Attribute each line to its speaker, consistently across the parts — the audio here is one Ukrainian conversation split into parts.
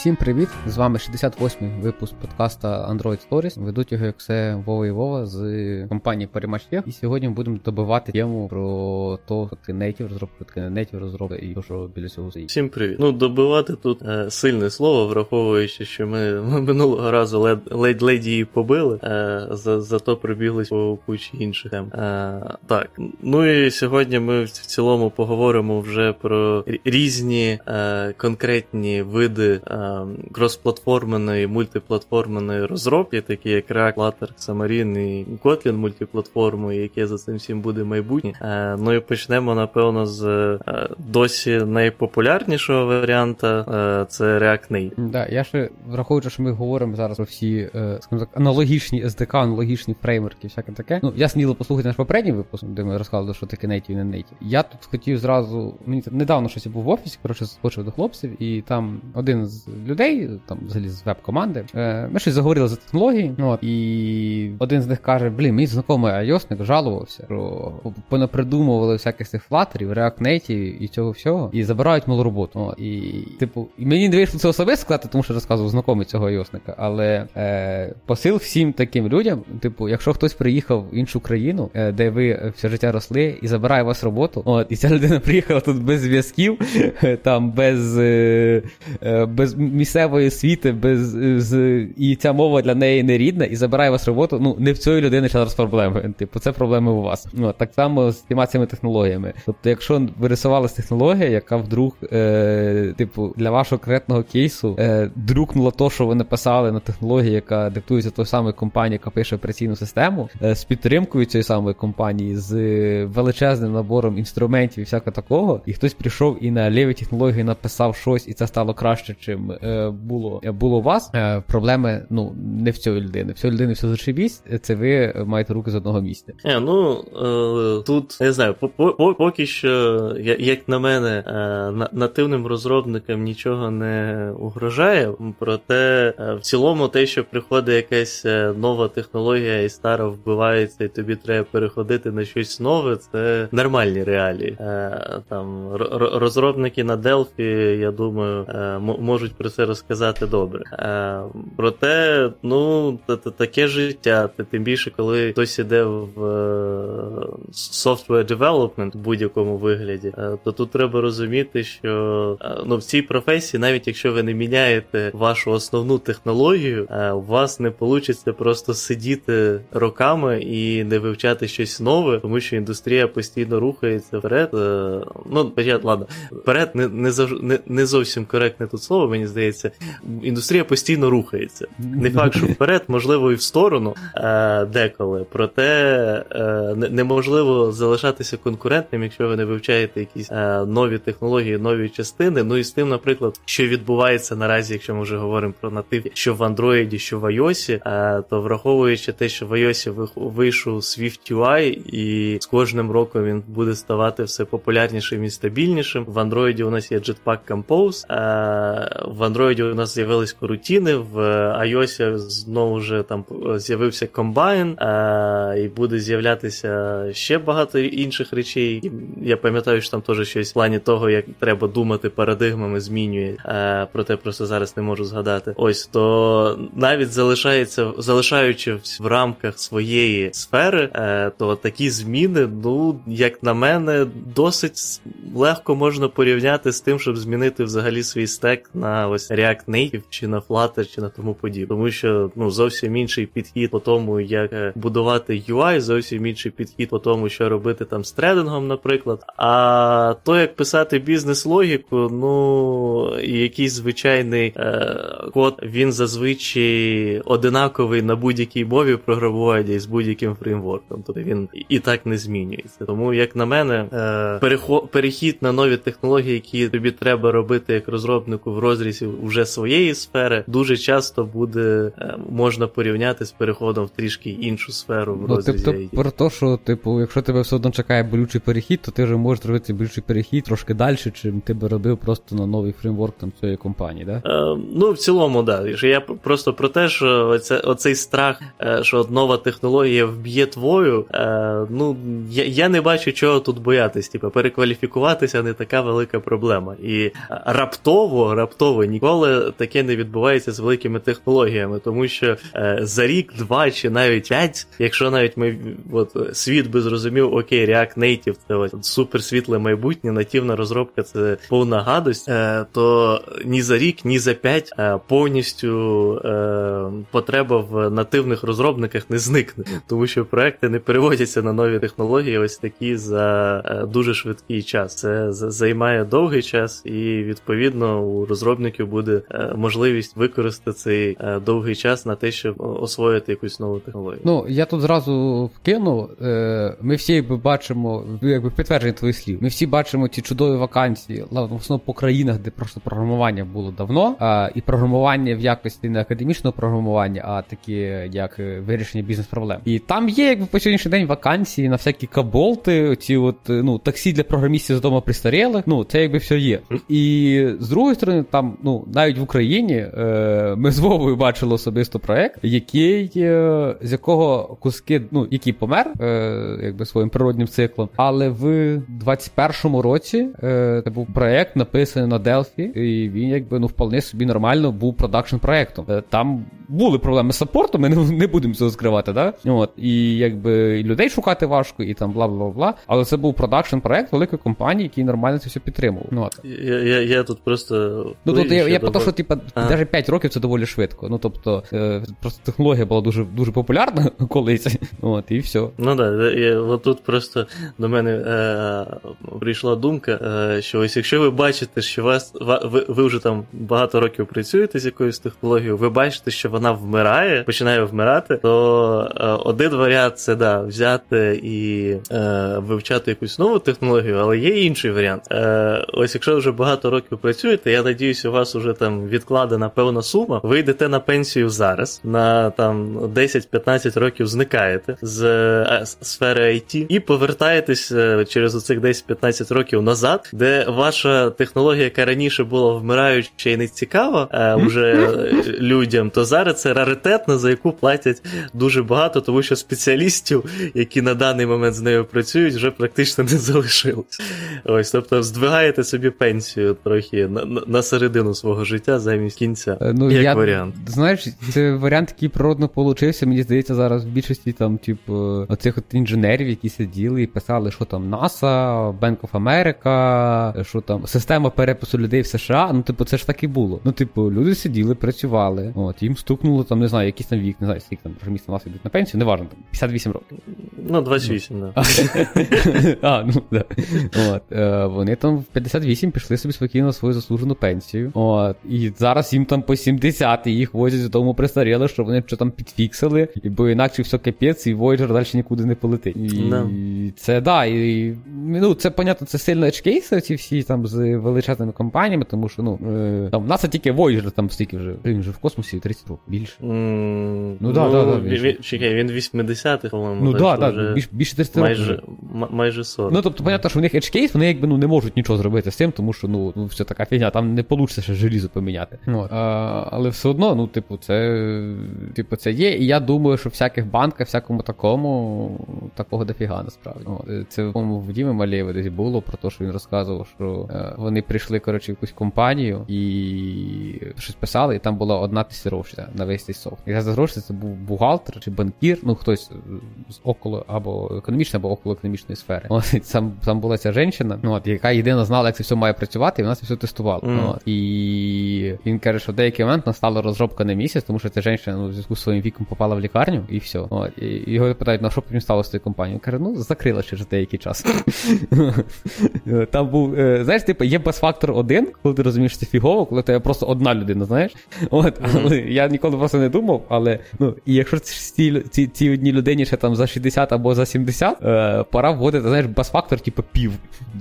Speaker 1: Всім привіт! З вами 68-й випуск подкаста Android Stories. Ведуть його як все Вова і Вова з компанії Перемач'є. І сьогодні ми будемо добивати тему про то, як native розробка, таке не розробка і що біля цього стоїть.
Speaker 2: Всім привіт. Ну, добивати тут е, сильне слово, враховуючи, що ми, ми минулого разу ледь ледь її побили, е, за, зато прибіглись по кучі інших тем. Е, так, ну і сьогодні ми в цілому поговоримо вже про різні е, конкретні види. Е, кросплатформеної, мультиплатформеної розробки, такі як React, Flutter, Xamarin і Kotlin мультиплатформою, яке за цим всім буде майбутнє. Е, ну і почнемо, напевно, з е, досі найпопулярнішого варіанта е, це React Native.
Speaker 1: Да, я ще враховуючи, що ми говоримо зараз про всі скажімо так, аналогічні SDK, аналогічні фреймворки, всяке таке. Ну, я сміло послухати наш попередній випуск, де ми розказували, що таке native і не native. Я тут хотів зразу. Мені недавно щось був в офісі, коротше, скочив до хлопців, і там один з людей, там взагалі з веб-команди. Е, Ми щось заговорили за технології. Ну, І один з них каже: Блін, мій знайомий айосник жалувався, що понапридумували всяких цих флатерів, React Native і цього всього, і забирають малу роботу. От, І, типу, і мені не вийшло це особисто сказати, тому що розказував знайомий цього айосника. Але е, посил всім таким людям, типу, якщо хтось приїхав в іншу країну, е, де ви все життя росли, і забирає вас роботу, от, і ця людина приїхала тут без зв'язків, там без, е, е, без місцевої освіти, без з, і ця мова для неї не рідна, і забирає вас роботу. Ну, не в цієї людини зараз проблеми. Типу, це проблеми у вас. Ну, Так само з тіма цими технологіями. Тобто, якщо вирисувалась технологія, яка вдруг, е, типу, для вашого конкретного кейсу е, друкнула то, що ви написали на технології, яка диктується тою самою компанією, яка пише операційну систему, е, з підтримкою цієї самої компанії, з величезним набором інструментів і всякого такого, і хтось прийшов і на ліві технології написав щось, і це стало краще, чим. Е, було було у вас, е, проблеми ну, не в цієї людини. В цієї людини все зашибісь, це ви маєте руки з одного місця.
Speaker 2: Е, Ну е, тут я знаю, поки що, як на мене, е, нативним розробникам нічого не угрожає, проте е, в цілому те, що приходить якась нова технологія і стара вбивається, і тобі треба переходити на щось нове, це нормальні реалії. Там розробники на Delphi, я думаю, можуть про це розказати добре. Е, Проте, ну, таке життя. Тим більше, коли хтось іде в е, software development в будь-якому вигляді, е, то тут треба розуміти, що е, ну, в цій професії, навіть якщо ви не міняєте вашу основну технологію, у вас не вийде просто сидіти роками і не вивчати щось нове, тому що індустрія постійно рухається вперед. Ну, ладно, вперед не не, не, не зовсім коректне тут слово, мені здається індустрія постійно рухається. Не факт, що вперед, можливо, і в сторону е, деколи. Проте е, неможливо залишатися конкурентним, якщо ви не вивчаєте якісь е, нові технології, нові частини. Ну і з тим, наприклад, що відбувається наразі, якщо ми вже говоримо про натив, що в Android, що в iOS, е, то враховуючи те, що в iOS вийшов Swift UI, і з кожним роком він буде ставати все популярнішим і стабільнішим. В Android у нас є Jetpack Compose, е, в Android у нас з'явились корутіни, в iOS знову ж там з'явився комбайн, і буде з'являтися ще багато інших речей. Я пам'ятаю, що там теж щось в плані того, як треба думати парадигмами, змінює. Проте просто зараз не можу згадати. Ось то навіть залишається, залишаючи в рамках своєї сфери, е, то такі зміни, ну як на мене, досить легко можна порівняти з тим, щоб змінити взагалі свій стек на ось React Native, чи на Flutter, чи на тому подібне. Тому що ну зовсім інший підхід по тому, як е, будувати UI, зовсім інший підхід по тому, що робити там з трейдингом, наприклад. А то, як писати бізнес-логіку, ну якийсь звичайний е, код, він зазвичай одинаковий на будь-якій мові програмування з будь-яким фреймворком. Тобто він і так не змінюється. Тому, як на мене, е, перехід на нові технології, які тобі треба робити як розробнику в розрізі вже своєї сфери дуже часто буде е, можна порівняти з переходом в трішки іншу сферу в
Speaker 1: ну, Тобто про те, що, типу, якщо тебе все одно чекає болючий перехід, то ти вже можеш робити болючий перехід трошки далі, чим ти би робив просто на новий фреймворк там цієї компанії, да?
Speaker 2: Е, ну, в цілому, да. Я просто про те, що оце, оцей страх, е, що нова технологія вб'є твою. Е, ну, я я не бачу, чого тут боятись. Типу, перекваліфікуватися не така велика проблема. І раптово, раптово ніколи таке не відбувається з великими технологіями, тому що е, за рік, два чи навіть п'ять, якщо навіть ми от, світ би зрозумів, окей, React Native це ось суперсвітле майбутнє, нативна розробка це повна гадость, е, то ні за рік, ні за п'ять е, повністю потреба в нативних розробниках не зникне, тому що проекти не переводяться на нові технології, ось такі за дуже швидкий час. Це займає довгий час, і відповідно у розробників буде е, можливість використати цей е, довгий час на те, щоб освоїти якусь нову технологію.
Speaker 1: Ну я тут зразу вкину. Ми всі якби бачимо, якби підтвердження твоїх слів. Ми всі бачимо ці чудові вакансії, в по країнах, де просто програмування було давно, і програмування в якості не академічного програмування, а такі як вирішення бізнес-проблем. І там є, якби по сьогоднішній день вакансії на всякі каболти, ці от ну таксі для програмістів з дому пристарілих. Ну це якби все є. І з другої сторони, там ну навіть в Україні е, ми з Вовою бачили особисто проект, який е, з якого куски, ну який помер, е, якби своїм природнім циклом, але в 21-му році е, це був проект написаний на Delphi, і він якби ну вполне собі нормально був продакшн проектом. Е, там були проблеми з саппортом, ми не, не будемо цього скривати, да? От, І якби людей шукати важко, і там бла бла бла. Але це був продакшн проект великої компанії, який нормально це все підтримував. Ну, от.
Speaker 2: Я я, я тут просто.
Speaker 1: Ну тут я я про те, що типа, навіть 5 років це доволі швидко. Ну тобто, е, просто технологія була дуже дуже популярна колись. От, і все.
Speaker 2: Ну так, да, тут просто до мене е, прийшла думка, е, що ось якщо ви бачите, що вас ви, ви вже там багато років працюєте з якоюсь технологією, ви бачите, що вона вмирає, починає вмирати, то е, один варіант це да, взяти і е, вивчати якусь нову технологію, але є інший варіант. Е, Ось якщо вже багато років працюєте, я надіюсь, у вас вже там відкладена певна сума, ви йдете на пенсію зараз, на там 10-15 років зникаєте з е, сфери IT і повертаєтесь е, через оцих 10-15 років назад, де ваша технологія, яка раніше була вмираюча і не цікава е, вже людям, то зараз це раритетна, за яку платять дуже багато, тому що спеціалістів, які на даний момент з нею працюють, вже практично не залишилось. Ось, тобто, здвигаєте собі пенсію трохи на, на середину свого життя замість кінця.
Speaker 1: Е, ну, як я, варіант. Знаєш, це варіант, який природно получився. Мені здається, зараз в більшості там, типу, оцих от інженерів, які сиділи і писали, що там NASA, Bank of America, що там система перепису людей в США. Ну, типу, це ж так і було. Ну, типу, люди сиділи, працювали. От, їм стукнуло там, не знаю, якийсь там вік, не знаю, скільки там програмісти на вас йдуть на пенсію, неважно, там 58 років.
Speaker 2: Ну, 28, да.
Speaker 1: А, ну да. От, е, Вони там в 58 пішли собі спокійно на свою заслужену пенсію. От, І зараз їм там по 70 і їх возять додому престаріли, що вони що там підфіксили, бо інакше все капець, і Voyager далі нікуди не полетить. І no. це да, і ну, це понятно, це сильно edge ці всі там з величезними компаніями, тому що ну, е, там в нас тільки Voyager там стільки вже він вже в космосі 30 років більше.
Speaker 2: Mm, ну да, ну, да, да, він, чекай, він 80-х, по-моєму.
Speaker 1: Ну так, да, да, більше, більше 30
Speaker 2: майже, років. майже 40.
Speaker 1: Ну тобто, понятно, що в них edge вони якби ну не можуть нічого зробити з цим, тому що ну, ну все така фігня, там не вийде ще желізо поміняти. От. А, Але все одно, ну, типу, це типу, це є. І я думаю, що всяких банках, всякому такому, такого дофіга насправді. От. Це в Діми Малєві десь було про те, що він розказував, що е, вони прийшли коротше, в якусь компанію і щось писали, і там була одна тестировщиця на весь цей софт. І за гроші це був бухгалтер чи банкір, ну хтось з около або економічної, або около економічної сфери. От, Там там була ця жінка, ну, от, яка єдино знала, як це все має працювати, і вона це все тестувала. Mm. От. І він каже, що в деякий момент настала розробка на місяць, тому що ця жінка ну, в зв'язку з своїм віком попала в лікарню, і все. От. І його питають, ну що потім стало з цією компанією? Він каже, ну закрила через деякий час. Там був, е, знаєш, типу, є бас-фактор один, коли ти розумієш, що це фігово, коли тебе просто одна людина, знаєш. От, Але я ніколи просто не думав, але ну, і якщо ці, ці, ці одній людині ще там за 60 або за 70, е, пора вводити, знаєш, бас-фактор, типу пів.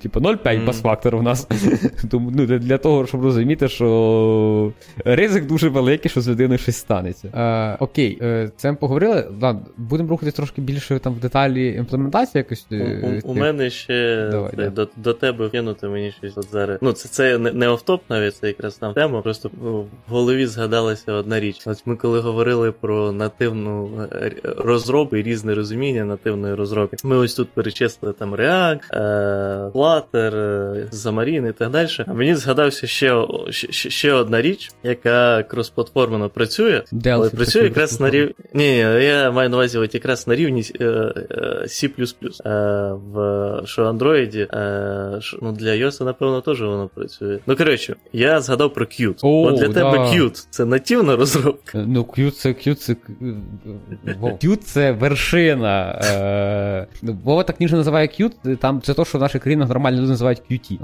Speaker 1: Типу 0,5 mm. бас-фактор у нас. Тому ну, для того, щоб розуміти, що ризик дуже великий, що з людиною щось станеться. Е, Окей, е, це ми поговорили. Ладно, будемо рухатись трошки більше там в деталі імплементації якось.
Speaker 2: Е, у, у, у мене ще Давай, те, до, до тебе кинути мені щось от зараз. Ну, це це не, офтоп навіть, це якраз там тема. Просто ну, в голові згадалася одна річ. Ось ми коли говорили про нативну е, розробку і різне розуміння нативної розробки. Ми ось тут перечислили там React, е, Flutter, Xamarin і так далі. А мені згадався ще ще, ще одна річ, яка кросплатформено працює, Delphi але працює якраз на рівні. Ні, я маю на увазі от якраз на рівні C++. В що Android, ну для iOS, напевно, теж воно працює. Ну, коротше, я згадав про Qt. О, От для да. тебе Qt це нативна розробка.
Speaker 1: Ну, Qt це Qt це Qt це вершина. Вова так ніжно називає Qt, там це то, що в наших країнах нормально люди називають Qt.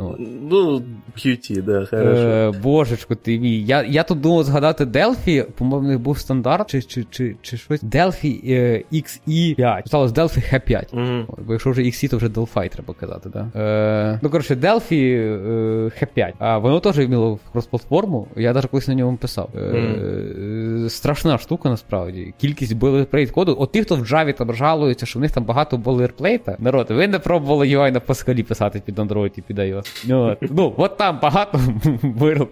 Speaker 2: Ну, Qt, да, хорошо.
Speaker 1: Божечко, ти мій. Я я тут думав згадати Delphi, по-моєму, них був стандарт, чи чи, чи, чи щось. Delphi XE5. Сталося Delphi XE5. Угу. Бо якщо вже XE, то вже Delphi треба казати, да? Е, Ну, коротше, Delphi е, XE5. А воно теж вміло крос-платформу. Я навіть колись на ньому писав. Е, mm. Страшна штука, насправді. Кількість boilerplate коду. От ті, хто в Java там жалуються, що в них там багато boilerplate а. Народ, ви не пробували UI на Pascal писати під Android і під iOS. От. Ну, от там багато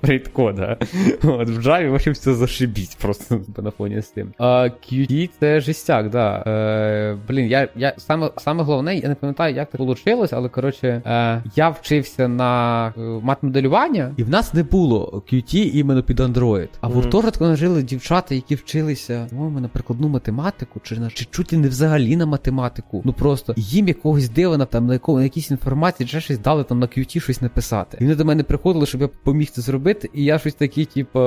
Speaker 1: boilerplate кода. От В Java, в общем, все зашибісь просто на фоні з тим. А Qt це жестяк, да. Е, Блін, я, я саме, саме головне, я не пам'ятаю, як це вийшло, але коротше, е, я вчився на е, матмоделювання, і в нас не було Qt іменно під Android. А в гуртожитку жили дівчата, які вчилися по-моєму, на прикладну математику, чи на чи чуть не взагалі на математику. Ну просто їм якогось дива там на якому на якійсь інформації, чи щось дали там на Qt щось написати. І вони до мене приходили, щоб я поміг це зробити, і я щось такий, типу,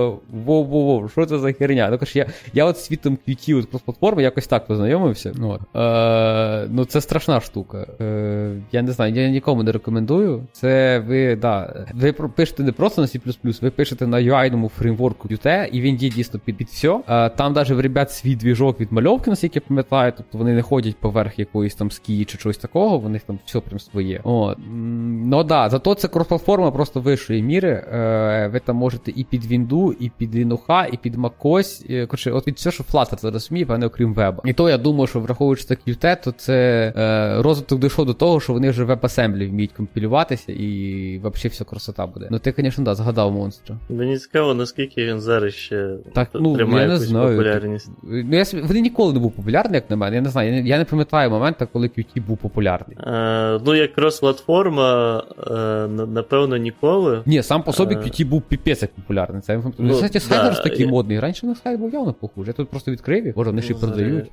Speaker 1: воу-воу-воу, що це за херня? Ну, я я от світом Qt от платформи якось так познайомився. Ну, от. Е, ну це страшна штука. Е, Я не знаю, я нікому не рекомендую. Це ви, да, ви пишете не просто на C++, ви пишете на UI-ному фреймворку Qt, і він є дійсно під під все. Е, там навіть в ребят свій двіжок відмальовки, наскільки я пам'ятаю, тобто вони не ходять поверх якоїсь там скії чи чогось такого, в них там все прям своє. От. Ну да, зато це крос-платформа просто вищої міри. Е, Ви там можете і під Windows, і під Linux, і під MacOS. Е, коротше, от від все, що Flutter зараз вміє, певне, окрім веба. І то я думаю, що враховуючи це Qt, то це е, розвиток дійшов до того, що вони вже в WebAssembly вміють компілюватися, і взагалі вся красота буде. Ну ти, звісно, да, згадав монстра.
Speaker 2: Мені цікаво, наскільки він зараз ще
Speaker 1: так, ну, тримає я не знаю. популярність. Ну, я, Вони ніколи не був популярний, як на мене. Я не знаю. Я, я не пам'ятаю моменту, коли Qt був популярний.
Speaker 2: Е, ну, як крос-платформа, е, напевно, ніколи.
Speaker 1: Ні, сам по собі Qt був піпець як популярний. Це ну, Кстати, сайт да, такий я... модний. Раніше на сайт був явно похуже. Я тут просто відкрив, може вони ще й продають.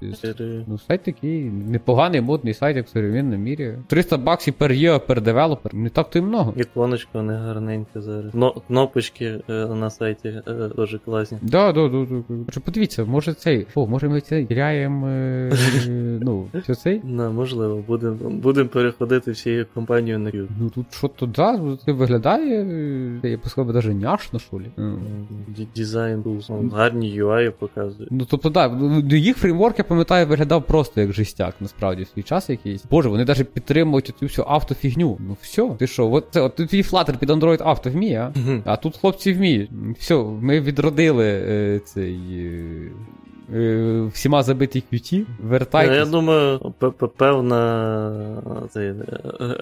Speaker 1: Ну, сайт такий непоганий модний сайт, як в современному мірі. 300 баксів per year, per developer. Не так то й много.
Speaker 2: Іконочка не гарненька зараз. Но, кнопочки е, на сайті е, дуже класні.
Speaker 1: Да, да, да, да. Подивіться, може цей. О, може ми цей теряємо. Е, ну, все цей?
Speaker 2: Не, можливо, будемо будем переходити всією компанією на Qt.
Speaker 1: Ну тут що то да, це виглядає, я б сказав, навіть няшно, що лі.
Speaker 2: Дизайн був гарні UI показує.
Speaker 1: Ну тобто, так, да, їх фреймворк, я пам'ятаю, виглядав просто як жестяк, насправді, в свій час якийсь. Боже, вони навіть підтримують цю всю автофігню. Ну все, ти що, от це от твій флатер під Android авто вміє, а? А тут хлопці вміють. Все, ми відродили е, цей. Е, всіма забиті QT, вертайтесь.
Speaker 2: Я думаю, певна е,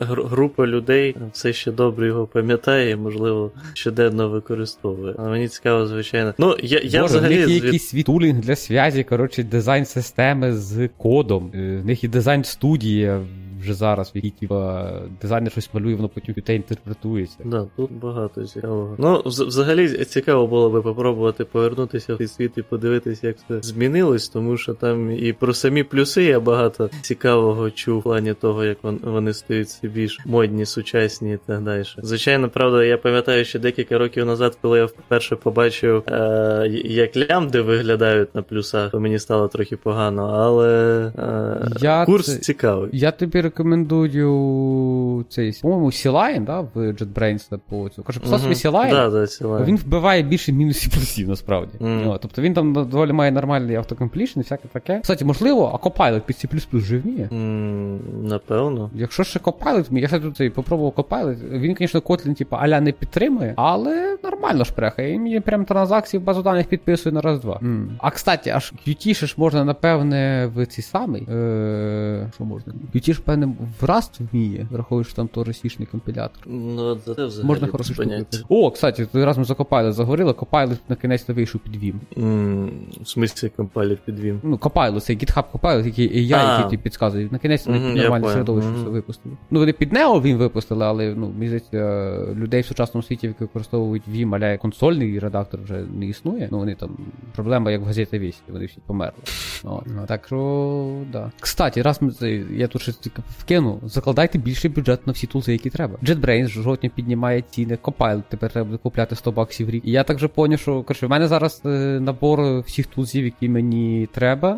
Speaker 2: група людей все ще добре його пам'ятає і, можливо, щоденно використовує. Але мені цікаво, звичайно. Ну, я я
Speaker 1: Боже,
Speaker 2: взагалі...
Speaker 1: В них є якийсь світулінг для зв'язі, коротше, дизайн системи з кодом. Е, в них і дизайн студія вже зараз, в якій типа дизайнер щось малює, воно потім те інтерпретується.
Speaker 2: Да, тут багато цікавого. Ну, взагалі цікаво було би попробувати повернутися в цей світ і подивитися, як це змінилось, тому що там і про самі плюси я багато цікавого чув в плані того, як вони стають більш модні, сучасні і так далі. Звичайно, правда, я пам'ятаю, що декілька років назад, коли я вперше побачив, е- як лямди виглядають на плюсах, то мені стало трохи погано, але е- я курс ц... цікавий.
Speaker 1: Я тобі рекомендую цей, по-моєму, C-Line, да, в JetBrains, типу, цю. Каже, писав собі C-Line,
Speaker 2: Да, да, C-Line.
Speaker 1: він вбиває більше мінусів плюсів, насправді.
Speaker 2: Мгм.
Speaker 1: О, тобто він там доволі має нормальний автокомплішн і всяке таке. Кстати, можливо, а Copilot під C++ вже вміє.
Speaker 2: М, Напевно.
Speaker 1: Якщо ще Copilot вміє, я ще тут цей попробував Copilot, він, звісно, Kotlin, типу, аля не підтримує, але нормально ж преха. І мені прям транзакції в базу даних підписує на раз-два. А кстати, аж Qt ще ж можна, напевне, в цей самий. Е, що можна? Qt ж, певне, в Rust вміє, враховуючи, що там то російський компілятор.
Speaker 2: Ну, це взагалі
Speaker 1: Можна
Speaker 2: без
Speaker 1: хорошу штуку. О, кстати, ти раз ми за Copilot заговорили, Copilot на кінець вийшов під Vim.
Speaker 2: М, В смислі компайлер під він.
Speaker 1: Ну, Copilot, це GitHub Copilot, який
Speaker 2: А.
Speaker 1: який тобі підказує. На кінець вони
Speaker 2: я
Speaker 1: нормальне середовище все випустили. Ну, вони під Neo він випустили, але ну, мені здається, людей в сучасному світі, які використовують Vim, аля консольний редактор вже не існує. Ну, вони там проблема, як в газеті вісі, вони всі померли. Ну, так що, да. Кстати, раз ми я тут щось тільки вкину, закладайте більший бюджет на всі тулзи, які треба. JetBrains жовтня піднімає ціни, Copilot тепер треба буде купляти 100 баксів в рік. І я так вже поняв, що коротше, в мене зараз е, набор всіх тулзів, які мені треба,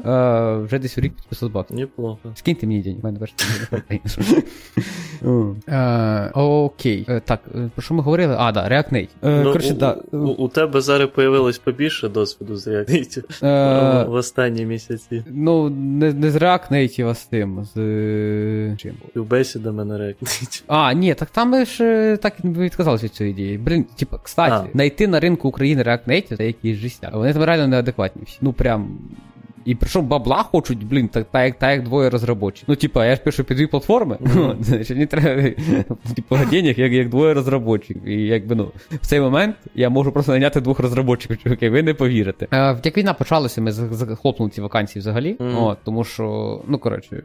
Speaker 1: е, вже десь в рік під 500 баксів.
Speaker 2: Неплохо.
Speaker 1: Скиньте мені день, в мене бачите, не хватає. Е, Окей. Е, Так, е, про що ми говорили? А, да, React Native. Е,
Speaker 2: Ну,
Speaker 1: Коротше,
Speaker 2: у,
Speaker 1: да.
Speaker 2: у, у тебе зараз появилось побільше досвіду з React Native в останні місяці.
Speaker 1: Ну, не, не з React Native, а з тим, з е, чим?
Speaker 2: Співбесідами мене React
Speaker 1: А, ні, так там ми ж е, так відказалися від цієї ідеї. Блін, типа, кстати,
Speaker 2: А.
Speaker 1: знайти на ринку України React Native це якийсь життя. Вони там реально неадекватні всі. Ну прям. І причому бабла хочуть, блін, так, так, як, так як двоє розробочих. Ну, типа, я ж пишу під дві платформи, значить, мені треба, типу, денег, як, як двоє розробочих. І якби, ну, в цей момент я можу просто найняти двох розробочих, чуваки, ви не повірите. Е, як війна почалася, ми за- захлопнули ці вакансії взагалі. От, тому що, ну, коротше,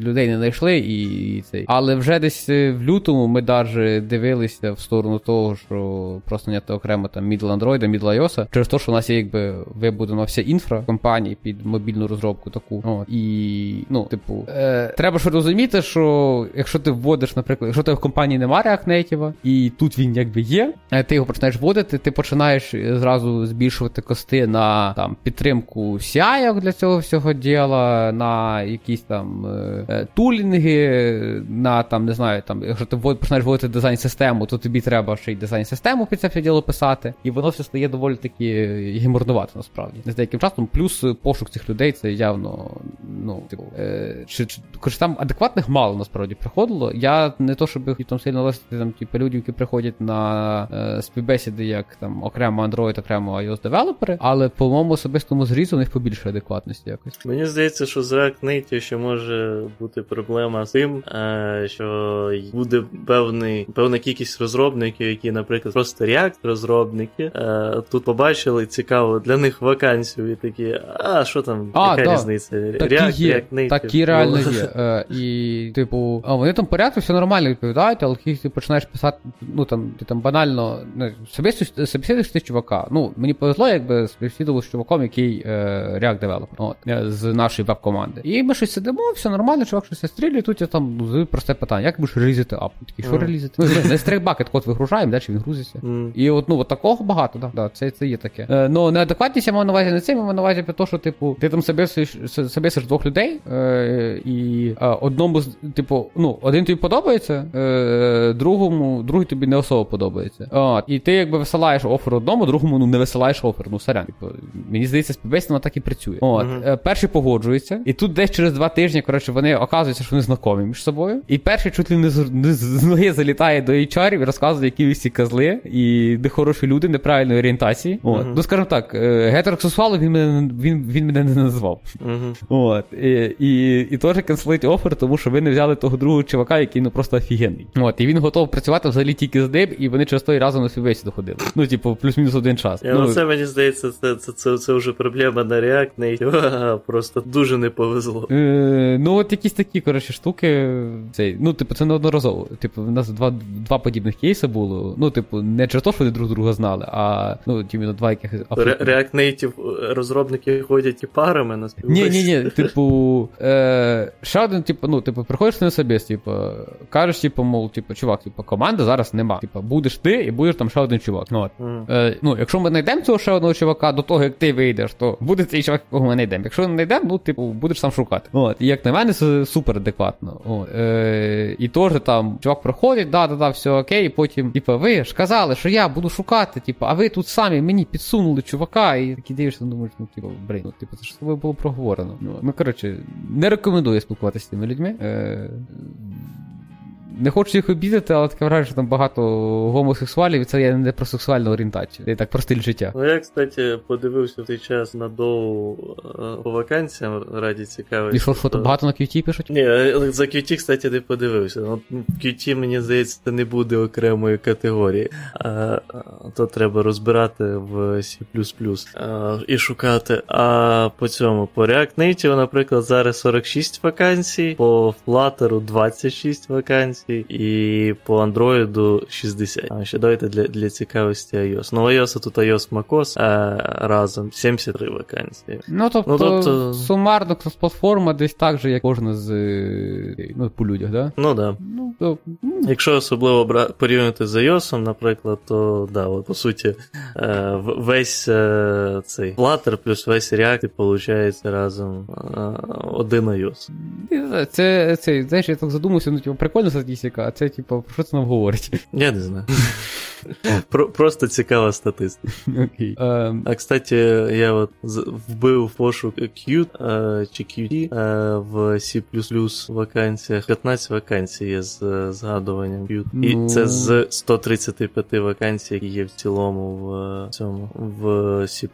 Speaker 1: людей не знайшли і, і цей. Але вже десь е, в лютому ми даже дивилися в сторону того, що просто наняти окремо там middle Android, middle iOS, через те, що у нас є якби вибудена вся інфра компанії під мобільну розробку таку. От. І, ну, типу, е, треба ж розуміти, що якщо ти вводиш, наприклад, якщо тебе в компанії немає React Native, і тут він якби є, е, ти його починаєш вводити, ти починаєш е, зразу збільшувати кости на там підтримку CI для цього всього діла, на якісь там е, е, тулінги, на там, не знаю, там, якщо ти починаєш вводити дизайн-систему, то тобі треба ще й дизайн-систему під це все діло писати. І воно все стає доволі таки гіморнувато насправді. З деяким часом, плюс пошук цих людей це явно, ну, типу, е, чи, чи, коротше, там адекватних мало насправді приходило. Я не то, щоб хотів там сильно листити там, типу, люди, які приходять на е, співбесіди, як там окремо Android, окремо iOS девелопери, але по моєму особистому зрізу у них побільше адекватності якось.
Speaker 2: Мені здається, що з React Native ще може бути проблема з тим, е, що буде певний, певна кількість розробників, які, наприклад, просто React розробники, е, тут побачили цікаво для них вакансію і такі, а що там,
Speaker 1: А,
Speaker 2: яка
Speaker 1: да.
Speaker 2: різниця?
Speaker 1: Такі
Speaker 2: React,
Speaker 1: є,
Speaker 2: React Native.
Speaker 1: такі реально є. Е, і, типу, а вони там порядку, все нормально відповідають, але коли ти починаєш писати, ну там, ти там банально собеседуєш ти чувака. Ну, мені повезло, якби співбесідував з чуваком, який е, React developer, з нашої веб-команди. І ми щось сидимо, все нормально, чувак щось стрілює, тут я там задаю просте питання, як будеш релізити app? Такий, що релізити? Ну, ми S3 bucket код вигружаємо, далі він грузиться. І от, ну, от такого багато, да, да, це, це є таке. Е, ну, неадекватність я маю на увазі не це, я маю на увазі про те, що, типу, ти там собесиш, двох людей, е, і е, одному, типу, ну, один тобі подобається, е, другому, другий тобі не особо подобається. От, і ти якби висилаєш офер одному, другому ну, не висилаєш офер. Ну, сорян. Типу, мені здається, співбесіда так і працює. От,
Speaker 2: Мгм.
Speaker 1: е, перший погоджується, і тут десь через два тижні, коротше, вони оказуються, що вони знайомі між собою. І перший чуть ли не з, не з- з ноги залітає до HR і розказує, які всі козли, і де хороші люди, неправильної орієнтації. От.
Speaker 2: Мгм.
Speaker 1: Ну, скажімо так, гетеросексуалом він мене, він, він мене не назвав.
Speaker 2: Мгм.
Speaker 1: От. І, і, і теж канцелить офер, тому що ви не взяли того другого чувака, який ну просто офігенний. От. І він готов працювати взагалі тільки з ним, і вони через той разом на співбесіду ходили. Ну, типу, плюс-мінус один час.
Speaker 2: Я, ну, це мені здається, це, це, це, це вже проблема на React Native. Просто дуже не повезло.
Speaker 1: Е, ну, от якісь такі, коротше, штуки. Цей, ну, типу, це неодноразово. Типу, в нас два, два подібних кейси було. Ну, типу, не через те, що вони друг друга знали, а ну, іменно два яких
Speaker 2: Ре- React Native розробники ходять і парами на
Speaker 1: Ні, ні, ні, типу, е, ще один, типу, ну, типу, приходиш на собіс, типу, кажеш, типу, мол, типу, чувак, типу, команди зараз нема. Типу, будеш ти і будеш там ще один чувак. Ну, от.
Speaker 2: Мгм.
Speaker 1: Е, ну, якщо ми знайдемо цього ще одного чувака до того, як ти вийдеш, то буде цей чувак, якого ми знайдемо. Якщо не знайдемо, ну, типу, будеш сам шукати. От. І як на мене, це супер адекватно. От. Е, і теж там чувак проходить, да, да, да, все окей, і потім, типу, ви ж казали, що я буду шукати, типу, а ви тут самі мені підсунули чувака, і такий дивишся, думаєш, ну, типу, блин, ну, типу, ж з було проговорено. Ну, ну коротше, не рекомендую спілкуватися з цими людьми. Е, не хочу їх обідати, але таке враження, що там багато гомосексуалів, і це я не про сексуальну орієнтацію. Це так про стиль життя.
Speaker 2: Ну, я, кстати, подивився в той час на доу е, по вакансіям раді цікавості.
Speaker 1: І що, що там багато на QT пишуть?
Speaker 2: Ні, за QT, кстати, не подивився. От QT, мені здається, це не буде окремої категорії. А, а, то треба розбирати в C а, і шукати. А по цьому, по React Native, наприклад, зараз 46 вакансій, по Flutter 26 вакансій, і по Android 60. А ще давайте для, для цікавості iOS. Ну, iOS тут iOS macOS а разом 73 вакансії.
Speaker 1: Ну, тобто,
Speaker 2: Ну, тобто-
Speaker 1: сумарно крос-платформа десь так же, як кожна з ну, по людях, да?
Speaker 2: Ну да.
Speaker 1: Ну, то,
Speaker 2: Якщо особливо бра... порівнювати з iOS, наприклад, то да, от, по суті, е, весь е, цей Flutter плюс весь React виходить разом е, один iOS.
Speaker 1: це, це, знаєш, я так задумався, ну, типу, прикольна статистика, а це, типу, що це нам говорить?
Speaker 2: Я не знаю. Про, просто цікава статистика.
Speaker 1: Окей. Ем,
Speaker 2: А кстати, я от вбив в пошук Qt е, чи Qt е, в C вакансіях. 15 вакансій є з згадуванням Qt. І
Speaker 1: Ну.
Speaker 2: це з 135 вакансій, які є в цілому в цьому в C.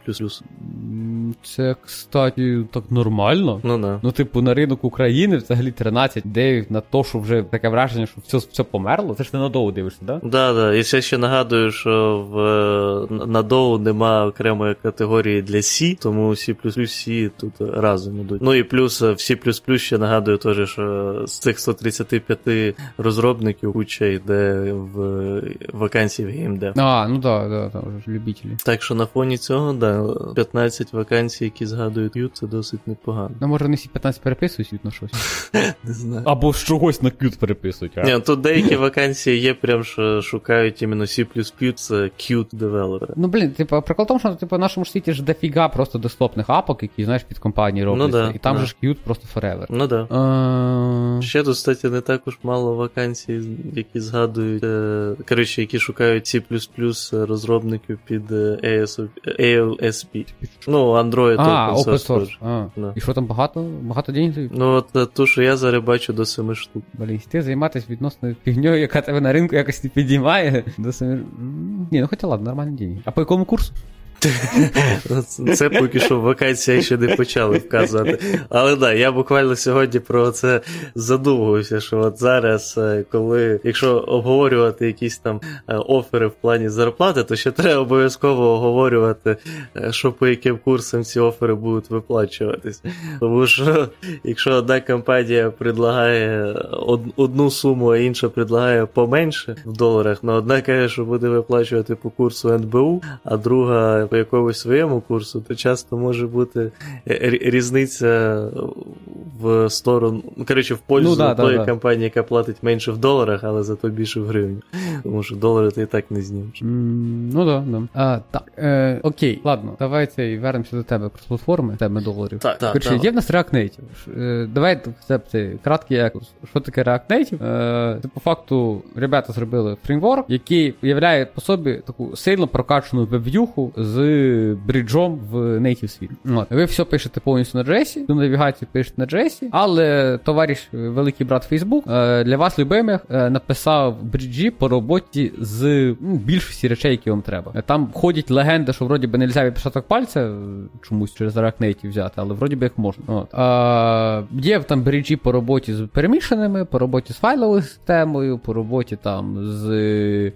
Speaker 1: це, кстати, так нормально.
Speaker 2: Ну да.
Speaker 1: Ну, типу, на ринок України взагалі 13 9 на то, що вже таке враження, що все, все померло. Це ж ти надовго дивишся, да?
Speaker 2: Да, да. І ще ще нагадую, що в е, на нема окремої категорії для C, тому C C тут разом ідуть. Ну і плюс е, в C ще нагадую теж, що з цих 135 розробників куча йде в вакансії в GameDev.
Speaker 1: А, ну да, да, там вже любителі.
Speaker 2: Так що на фоні цього, да, 15 вакансій, які згадують Qt, це досить непогано.
Speaker 1: Ну, може, вони всі 15 переписують на щось.
Speaker 2: Не знаю.
Speaker 1: Або з чогось на Qt переписують. А?
Speaker 2: Ні, тут деякі вакансії є, прям що шукають іменно C++, це Qt девелопери.
Speaker 1: Ну, блін, типу, прикол в тому, що типу, в нашому ж світі ж дофіга просто доступних апок, які, знаєш, під компанії робляться.
Speaker 2: да,
Speaker 1: і там
Speaker 2: да.
Speaker 1: же ж Qt просто forever.
Speaker 2: Ну да.
Speaker 1: Е,
Speaker 2: Ще тут, кстати, не також мало вакансій, які згадують, е, коротше, які шукають C розробників під е, ASO AOSP. Ну, Android
Speaker 1: А,
Speaker 2: Open
Speaker 1: open
Speaker 2: Source.
Speaker 1: source. А.
Speaker 2: Да.
Speaker 1: І що там багато? Багато денег?
Speaker 2: Ну, от е, ту, що я зараз бачу до 7 штук.
Speaker 1: Блін, ти займатися відносно фігньою, яка тебе на ринку якось не підіймає. До самі... Ні, ну хоча ладно, нормальні деньги. А по якому курсу?
Speaker 2: Це поки що вакансія ще не почали вказувати. Але да, я буквально сьогодні про це задумувався, що от зараз, е, коли, якщо обговорювати якісь там е, офери в плані зарплати, то ще треба обов'язково оговорювати, е, що по яким курсам ці офери будуть виплачуватись. Тому що якщо одна компанія предлагає одну суму, а інша предлагає поменше в доларах, ну одна каже, що буде виплачувати по курсу НБУ, а друга по якомусь своєму курсу, то часто може бути різниця в сторону, ну, коротше, в пользу
Speaker 1: Ну, да,
Speaker 2: тої
Speaker 1: да.
Speaker 2: компанії, яка платить менше в доларах, але зато більше в гривні. Тому що долари ти і так не знімеш.
Speaker 1: М, Ну да, да. А, так, е, окей, ладно, давай цей вернемося до тебе про платформи, теми доларів.
Speaker 2: Так, так.
Speaker 1: Короче,
Speaker 2: так.
Speaker 1: є в нас React Native. Е, Давай це, це краткий екскурс. Що таке React Native? Е, Це по факту ребята зробили фреймворк, який являє по собі таку сильно прокачану веб'юху з бриджом в Native світ. Ви все пишете повністю на JS, до навігацію пишете на JS, але товариш е, великий брат Facebook е, для вас любимих е, написав бриджі по роботі з ну, більшості речей, які вам треба. Там ходять легенди, що вроді би не можна відпечаток пальця чомусь через React Native взяти, але вроді би як можна. От. А, є там бриджі по роботі з перемішаними, по роботі з файловою системою, по роботі там з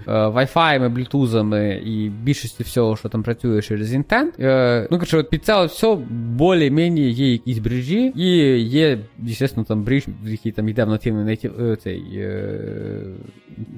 Speaker 1: Wi-Fi, блютузами і більшості всього, що там працює через інтент. Е, ну, коротше, під це все більш-менш є якісь бріжі, і є, звісно, там бріж, в який там йде в нативний native, цей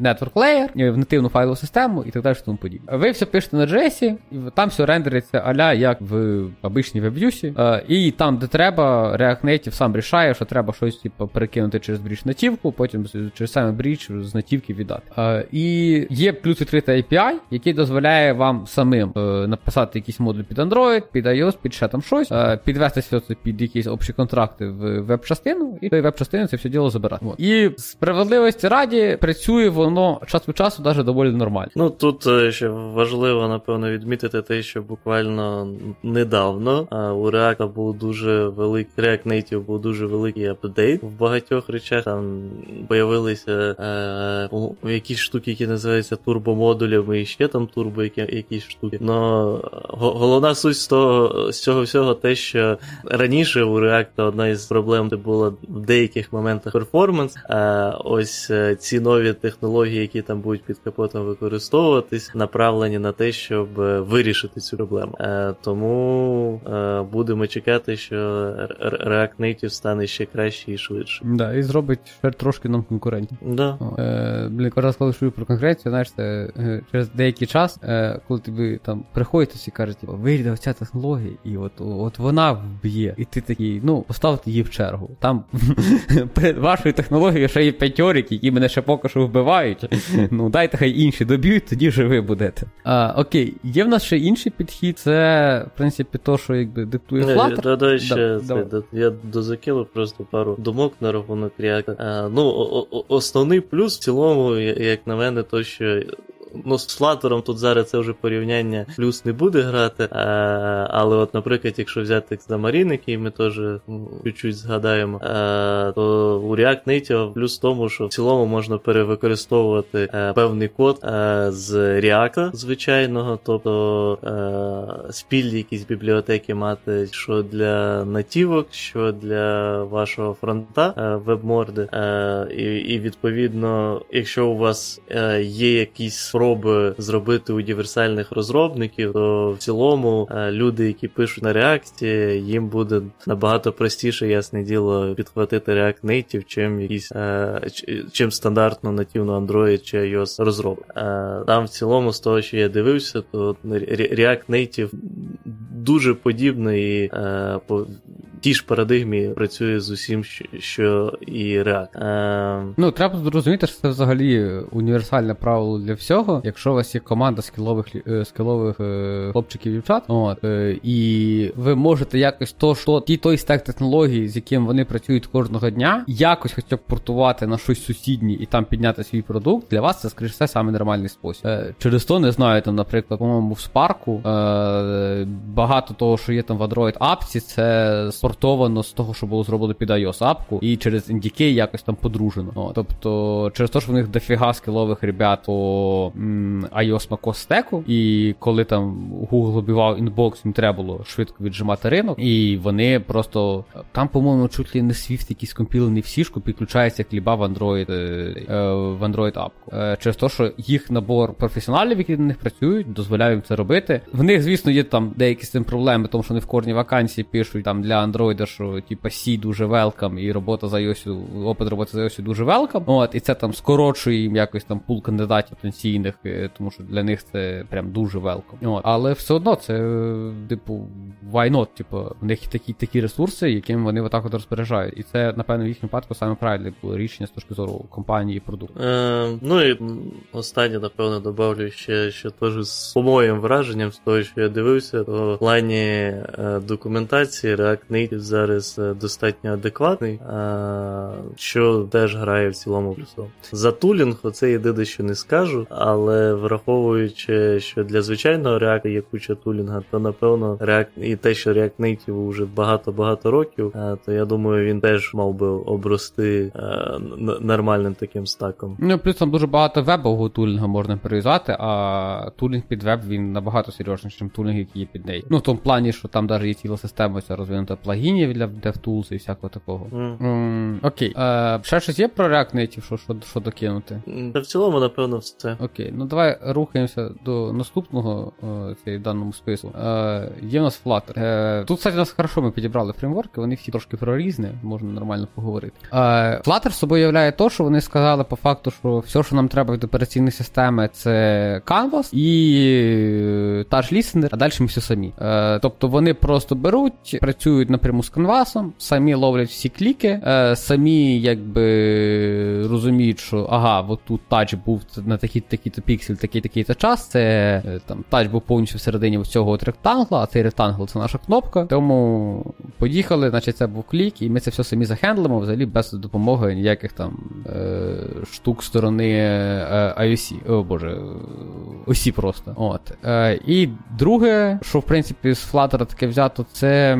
Speaker 1: network layer, в нативну файлову систему і так далі. тому подібне. Ви все пишете на JS, і там все рендериться аля як в обичній веб'юсі. І там, де треба, React Native сам рішає, що треба щось типу, перекинути через бріж натівку, потім через саме бріж з натівки віддати. І є плюс відкритий API, який дозволяє вам самим е, написати якийсь модуль під Android, під iOS, під ще там щось, е, підвести все це під якісь общі контракти в веб-частину, і той веб-частини це все діло забирати. От. І справедливості раді працює воно час від часу навіть доволі нормально.
Speaker 2: Ну тут е, ще важливо, напевно, відмітити те, що буквально недавно а, у React був дуже великий React Native був дуже великий апдейт в багатьох речах. Там появилися е, якісь штуки, які називаються турбомодулями, і ще там турбо які, якісь штуки. Но головна суть з того з цього всього те, що раніше у React одна із проблем була в деяких моментах перформанс. А ось е, ці нові технології, які там будуть під капотом використовуватись, направлені на те, щоб е, вирішити цю проблему. Е, тому будемо чекати, що React Native стане ще краще і швидше.
Speaker 1: Да, і зробить ще трошки нам конкурентів.
Speaker 2: Да.
Speaker 1: Е, Блін, коли чую про конкуренцію, знаєш, це через деякий час, коли тобі там приходять і кажуть, типу, вийде оця технологія, і от от вона вб'є. І ти такий, ну, поставте її в чергу. Там перед вашою технологією ще є п'ятьорики, які мене ще поки що вбивають. Ну, дайте хай інші доб'ють, тоді вже ви будете. А, Окей, є в нас ще інший підхід, це, в принципі, то, що якби диктує Flutter.
Speaker 2: Да, да, ще, я дозакинув просто пару думок на рахунок React. Ну, основний плюс в цілому, як на мене, то що ну, з Флатером тут зараз це вже порівняння плюс не буде грати. А, Але, от, наприклад, якщо взяти Xamarin, який ми теж чуть-чуть згадаємо, а, то у React Native плюс в тому, що в цілому можна перевикористовувати а, певний код з React звичайного, тобто спільні якісь бібліотеки мати, що для натівок, що для вашого фронта вебморди. І, і відповідно, якщо у вас є якісь спроби зробити універсальних розробників, то в цілому е, люди, які пишуть на реакції, їм буде набагато простіше, ясне діло, підхватити React Native, чим якісь е, чим стандартно нативно Android чи iOS розробка. Е, там в цілому, з того, що я дивився, то React Native дуже подібний по тій ж парадигмі працює з усім, що і React.
Speaker 1: Е... Ну, треба зрозуміти, що це взагалі універсальне правило для всього. Якщо у вас є команда скілових е, скілових е, хлопчиків і дівчат, от, е, і ви можете якось то, що ті той стек технологій, з яким вони працюють кожного дня, якось хоча б портувати на щось сусіднє і там підняти свій продукт, для вас це, скоріш все, саме нормальний спосіб. Через то не знаю, там, наприклад, по-моєму, в Spark багато того, що є там в Android апці, це спортовано з того, що було зроблено під iOS апку, і через NDK якось там подружено. О, тобто, через те, що в них дофіга скілових ребят по м, iOS macOS стеку, і коли там Google обівав інбокс, їм треба було швидко віджимати ринок, і вони просто там, по-моєму, чуть ли не Swift якийсь компілений в сішку, підключається як ліба в Android е, в Android апку. Е, через те, що їх набор професіоналів, які на них працюють, дозволяє їм це робити. В них, звісно, є там деякі з цим проблеми, тому що вони в корні вакансії пишуть там для Android, що типа C дуже велкам, і робота за iOS, опит роботи за iOS дуже велкам. От, і це там скорочує їм якось там пул кандидатів потенційних, е, тому що для них це прям дуже велком. От, але все одно це, типу, why not? Типу, в них такі такі ресурси, яким вони отак от розпоряджають. І це, напевно, в їхньому випадку саме правильне було рішення з точки зору компанії і продукту.
Speaker 2: Е, Ну і останнє, напевно, добавлю ще, що теж з моїм враженням, з того, що я дивився, то в плані е, документації React Native зараз е, достатньо адекватний, а, що теж грає в цілому плюсом. За тулінг, оце єдине, що не скажу, але враховуючи, що для звичайного React є куча тулінга, то напевно React і те, що React Native вже багато-багато років, а, то я думаю, він теж мав би обрости нормальним таким стаком.
Speaker 1: Ну, плюс там дуже багато вебового тулінга можна перев'язати, а тулінг під веб він набагато серйозніший, ніж тулінг, який є під неї. Ну, в тому плані, що там навіть є ціла система ця розвинута плагін плагінів для DevTools і всякого такого. Mm. Mm, окей. Е, Ще щось є про React Native, що що, що докинути?
Speaker 2: Та в цілому, напевно, все.
Speaker 1: Окей, ну давай рухаємося до наступного в даному списку. Е, Є в нас Flutter. Е, Тут, кстати, у нас хорошо ми підібрали фреймворки, вони всі трошки про різне, можна нормально поговорити. Е, Flutter собою являє те, що вони сказали по факту, що все, що нам треба від операційної системи, це Canvas і та ж Listener, а далі ми все самі. Е, Тобто вони просто беруть, працюють напряму з канвасом, самі ловлять всі кліки, е, самі якби розуміють, що ага, от тут тач був на такий-то піксель, такий-такий-то час. Це е, там тач був повністю всередині цього от ректангла, а цей ректангл це наша кнопка. Тому поїхали, значить це був клік, і ми це все самі захендлимо, взагалі без допомоги ніяких там е, штук сторони IOC. О боже, осі просто. От. І друге, що в принципі з Flutter таке взято, це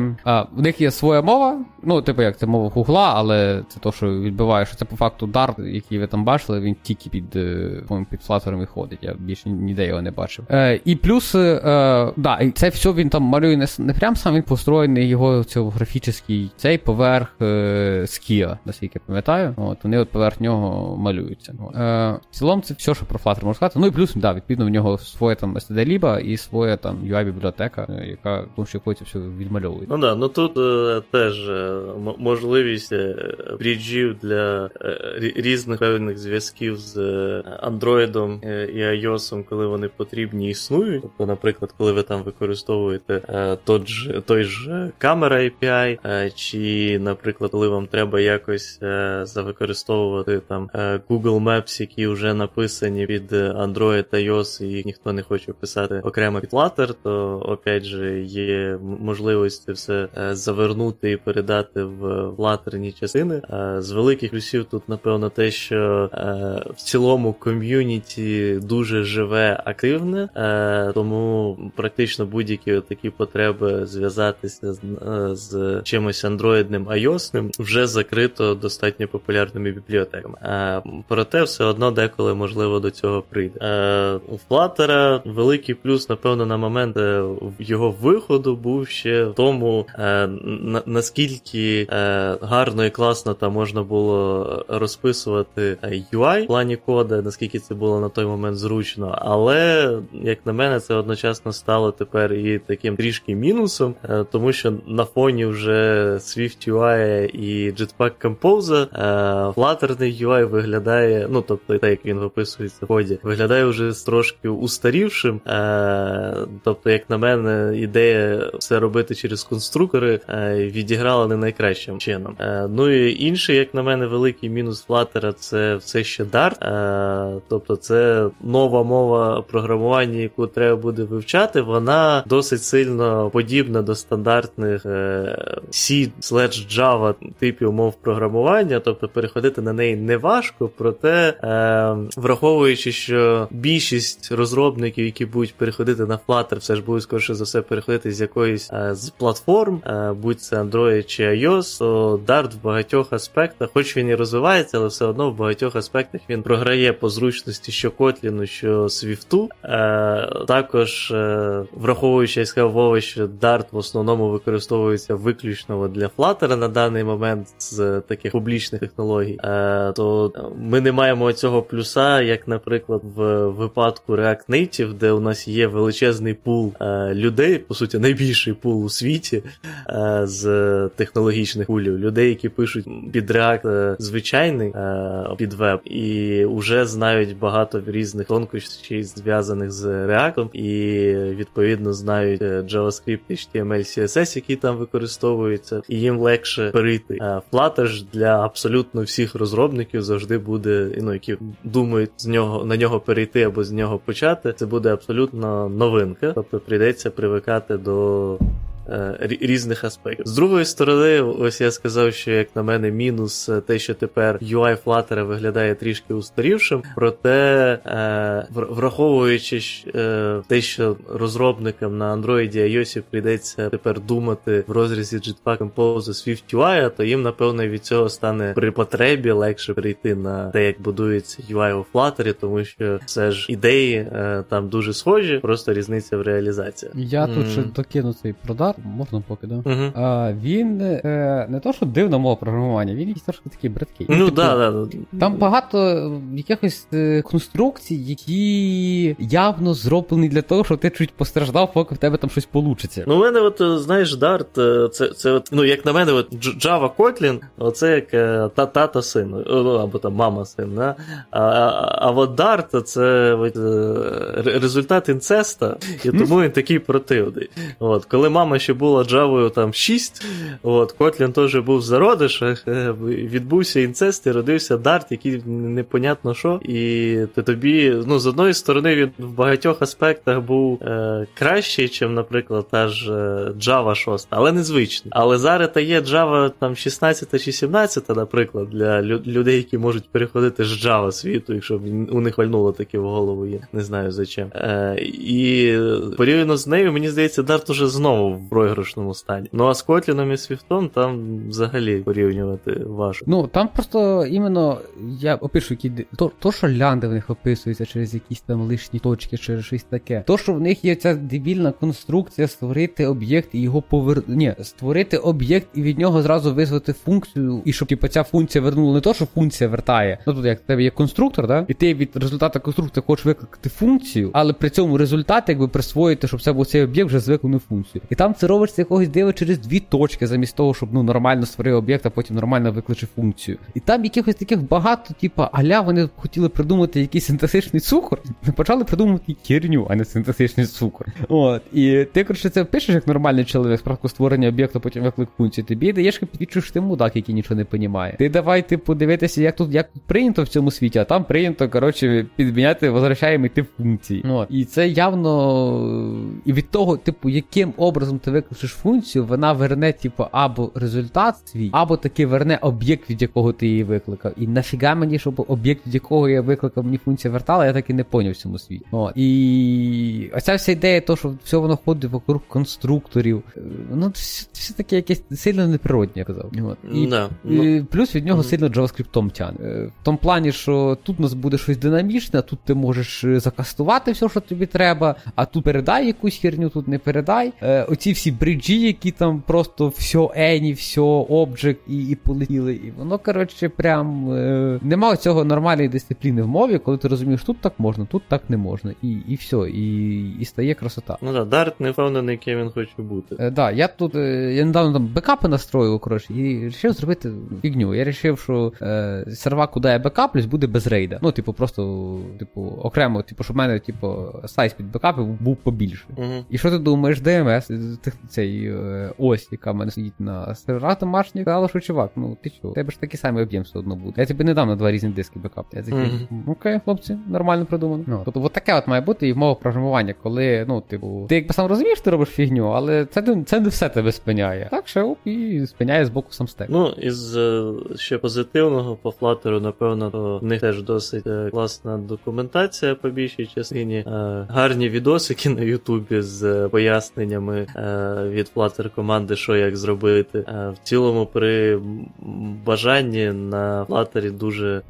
Speaker 1: в них є своя мова. Ну, типу, як це мова Гугла, але це то, що відбиває, що це по факту Dart, який ви там бачили, він тільки під е, під Flutter виходить. Я більше ніде його не бачив. Е, І плюс, е, да, і це все він там малює не, не прям сам він построєний його цього графічний цей поверх е, скія, наскільки пам'ятаю. От Вони от поверх нього малюються. Е, В цілому це все, що про Flutter можна сказати. Ну і плюс, да, відповідно, в нього своє там std ліба і своя там UI-бібліотека, е, яка тому що все відмальовує.
Speaker 2: Ну да, ну тут е, теж е, можливість е, бріджів для е, різних певних зв'язків з Android і iOS, коли вони потрібні існують. Тобто, наприклад, коли ви там використовуєте той ж той ж камера API, чи, наприклад, коли вам треба якось завикористовувати там Google Maps, які вже написані під Android та iOS, і їх ніхто не хоче писати окремо під Flutter, то опять же є можливість це все завернути і передати в латерні частини. З великих плюсів тут, напевно, те, що в цілому ком'юніті дуже живе, активне, тому практично будь-які такі потреби зв'язатися з, з чимось андроїдним айосним вже закрито достатньо популярними бібліотеками. Проте все одно деколи можливо до цього прийде. У Флатера великий плюс, напевно, на момент е, його виходу був ще в тому, е, наскільки е, гарно і класно там можна було розписувати UI в плані кода, наскільки це було на той момент зручно. Але, як на мене, це одночасно стало тепер і таким трішки мінусом, тому що на фоні вже Swift UI і Jetpack Compose флатерний UI виглядає, ну тобто, так як він виписується в коді, виглядає вже трошки устарівшим. Тобто, як на мене, ідея все робити через конструктори відіграла не найкращим чином. Е, ну і інший, як на мене, великий мінус Flutter це все ще Dart. Е, тобто це нова мова програмування, яку треба буде вивчати. Вона досить сильно подібна до стандартних е, C Java типів мов програмування, тобто переходити на неї не важко, проте враховуючи, що більшість розробників, які будуть переходити на Flutter, все ж будуть скоріше за все переходити з якоїсь з платформ, будь це Android чи iOS, то Dart в багатьох аспектах, хоч він і розвивається, але все одно в багатьох аспектах він програє по зручності що Kotlin, що Swift. Е, Також, е, враховуючи, я сказав Вова, що Dart в основному використовується виключно для Flutter на даний момент з таких публічних технологій, е, то ми не маємо цього плюса, як, наприклад, в випадку React Native, де у нас є величезний пул е, людей, по суті, найбільший пул у світі е, з технологічних пулів, людей, які пишуть під React е, звичайний е, під веб, і вже знають багато різних тонкощів, зв'язаних з React, і відповідно знають е, JavaScript, HTML, CSS, які там використовуються, і їм легше перейти. Flutter ж для абсолютно всіх розробників завжди буде, ну, які думають з нього на нього перейти або з нього почати. Це буде абсолютно новинка, тобто прийдеться привикати до Е, різних аспектів. З другої сторони, ось я сказав, що як на мене, мінус е, те, що тепер UI Flutter виглядає трішки устарівшим, проте е, враховуючи те, що розробникам на Android і iOS прийдеться тепер думати в розрізі Jetpack Compose Swift UI, то їм, напевно, від цього стане при потребі легше перейти на те, як будується UI у Flutter, тому що все ж ідеї там дуже схожі, просто різниця в реалізації.
Speaker 1: Я тут ще докину цей продар можна поки, да? Угу. А, Він е, не то, що дивна мова програмування, він якийсь трошки такий браткий.
Speaker 2: Ну, типу, да, да.
Speaker 1: Там багато якихось е, конструкцій, які явно зроблені для того, щоб ти чуть постраждав, поки в тебе там щось получиться.
Speaker 2: Ну, у мене, от, е, знаєш, Dart, е, це, це от, ну, як на мене, от Java Kotlin, оце як та тата син, ну, або там мама син. Да? А а, от Dart це от, результат інцеста, і тому він такий противний. От, Коли мама ще була Java там 6, от, Kotlin теж був в зародишах, відбувся інцест і родився Dart, який непонятно що. І ти тобі, ну, з одної сторони, він в багатьох аспектах був е, кращий, ніж, наприклад, та ж е, Java 6, але незвичний. Але зараз та є Java там 16 чи 17, наприклад, для людей, які можуть переходити з Java світу, якщо у них вальнуло таке в голову, я не знаю за чим. Е, І порівняно з нею, мені здається, Dart уже знову програшному стані. Ну а з Kotlin і Свіфтом там взагалі порівнювати важко.
Speaker 1: Ну там просто іменно я опишу, які то, то, що лянди в них описуються через якісь там лишні точки, через щось таке. То, що в них є ця дебільна конструкція, створити об'єкт і його повер... Ні, створити об'єкт і від нього зразу визвати функцію, і щоб типу, ця функція вернула не то, що функція вертає. Ну тут як в тебе є конструктор, да? і ти від результату конструктора хочеш викликати функцію, але при цьому результат якби присвоїти, щоб це був цей об'єкт вже з виконану функцію. І там це робиться якогось дива через дві точки, замість того, щоб ну нормально створити об'єкт, а потім нормально викличе функцію. І там якихось таких багато, типу, аля вони хотіли придумати якийсь синтетичний цукор, почали придумувати херню, а не синтетичний цукор. От. І ти, коротше, це пишеш як нормальний чоловік, справку створення об'єкту, потім виклик функції. Тобі даєш підвічу, що ти мудак, який нічого не понімає. Ти давай, типу, дивитися, як тут як прийнято в цьому світі, а там прийнято, коротше, підміняти возвращаємо йти функції. От. І це явно. І від того, типу, яким образом ти викличеш функцію, вона верне, типу, або результат свій, або таки верне об'єкт, від якого ти її викликав. І нафіга мені, щоб об'єкт, від якого я викликав, мені функція вертала, я так і не поняв в цьому світі. От. І оця вся ідея, то, що все воно ходить вокруг конструкторів, ну, все, все таке якесь сильно неприродне, я казав. От. І,
Speaker 2: да,
Speaker 1: і ну... плюс від нього mm-hmm. сильно JavaScript тяне. Е, в тому плані, що тут у нас буде щось динамічне, тут ти можеш е, закастувати все, що тобі треба, а тут передай якусь херню, тут не передай. Е, Оці всі бриджі, які там просто все ені, все обджект і і полетіли. І воно, коротше, прям е, нема цього нормальної дисципліни в мові, коли ти розумієш, тут так можна, тут так не можна. І і все, і і стає красота.
Speaker 2: Ну так, Dart не впевнений, яким він хоче бути.
Speaker 1: Е, да, Я тут е, я недавно там бекапи настроїв, коротше, і вирішив зробити фігню. Я вирішив, що е, серва, куди я бекаплюсь, буде без рейда. Ну, типу, просто, типу, окремо, типу, щоб в мене, типу, size під бекапи був побільше.
Speaker 2: Угу.
Speaker 1: І що ти думаєш, DSM, цей е, ось, яка в мене сидить на серверах домашніх, сказала, що чувак, ну ти що, тебе ж такий самий об'єм все одно буде. Я тобі не дам на два різні диски бекап. Я такий, mm-hmm. окей, хлопці, нормально придумано. Ну, Тобто, от таке от має бути і мова програмування, коли, ну, типу, ти якби сам розумієш, ти робиш фігню, але це це не все тебе спиняє. Так, ще оп, і спиняє з боку сам стек.
Speaker 2: Ну, із е, ще позитивного по флатеру, напевно, то в них теж досить е, класна документація по більшій частині. Гарні відосики на Ютубі з поясненнями від Flutter команди, що як зробити. В цілому, при бажанні на Flutter дуже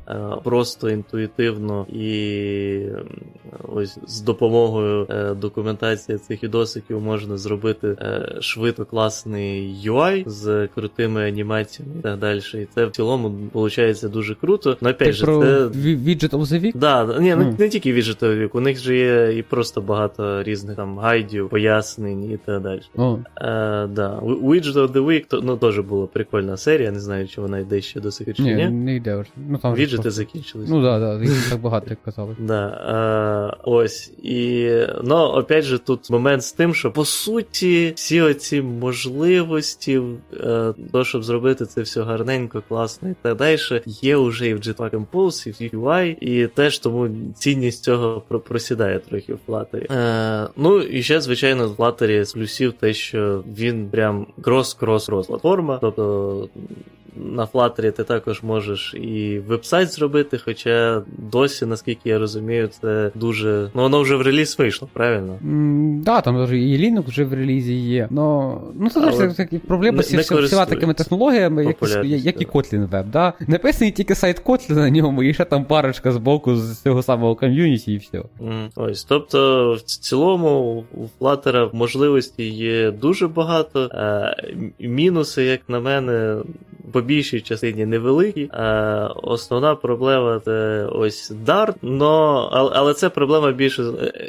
Speaker 2: просто, інтуїтивно і ось з допомогою е, документації цих відосиків можна зробити е, швидко класний UI з крутими анімаціями і так далі. І це в цілому виходить дуже круто. Ну, опять же,
Speaker 1: про це... Widget of the Week?
Speaker 2: Да, ні, mm. не тільки Widget of the Week, у них же є і просто багато різних там гайдів, пояснень і так далі.
Speaker 1: Oh.
Speaker 2: Е, да. Widget of the Week то, ну, теж була прикольна серія, не знаю, чи вона йде ще до сих пір. Ні,
Speaker 1: не йде вже. Ну, там
Speaker 2: Віджети просто... закінчились.
Speaker 1: Ну так, да, да, так багато, як казали.
Speaker 2: Да, е, ось. І, ну, опять же, тут момент з тим, що по суті, всі оці можливості, е, то, щоб зробити це все гарненько, класно і так далі, є вже і в Jetpack Compose, і в SwiftUI, і теж тому цінність цього просідає трохи в Flutter. Е, Ну, і ще, звичайно, в Flutter з плюсів те, що він прям крос-крос-крос платформа, тобто на Flutter ти також можеш і веб-сайт зробити, хоча досі, наскільки я розумію, це дуже. Ну, воно вже в реліз вийшло, правильно? Так,
Speaker 1: mm, да, там вже і Linux вже в релізі є. Но, ну, це завжди такі проблеми з всіма такими технологіями, як, як і Kotlin Web. Да? Написаний тільки сайт Kotlin на ньому, і ще там парочка з боку з цього самого ком'юніті, і все.
Speaker 2: Mm. Ось, тобто, в цілому, у Flutter можливості є дуже багато. Е, мінуси, як на мене, по більшій частині невеликі. А Основна проблема це ось Dart, но, але це проблема більше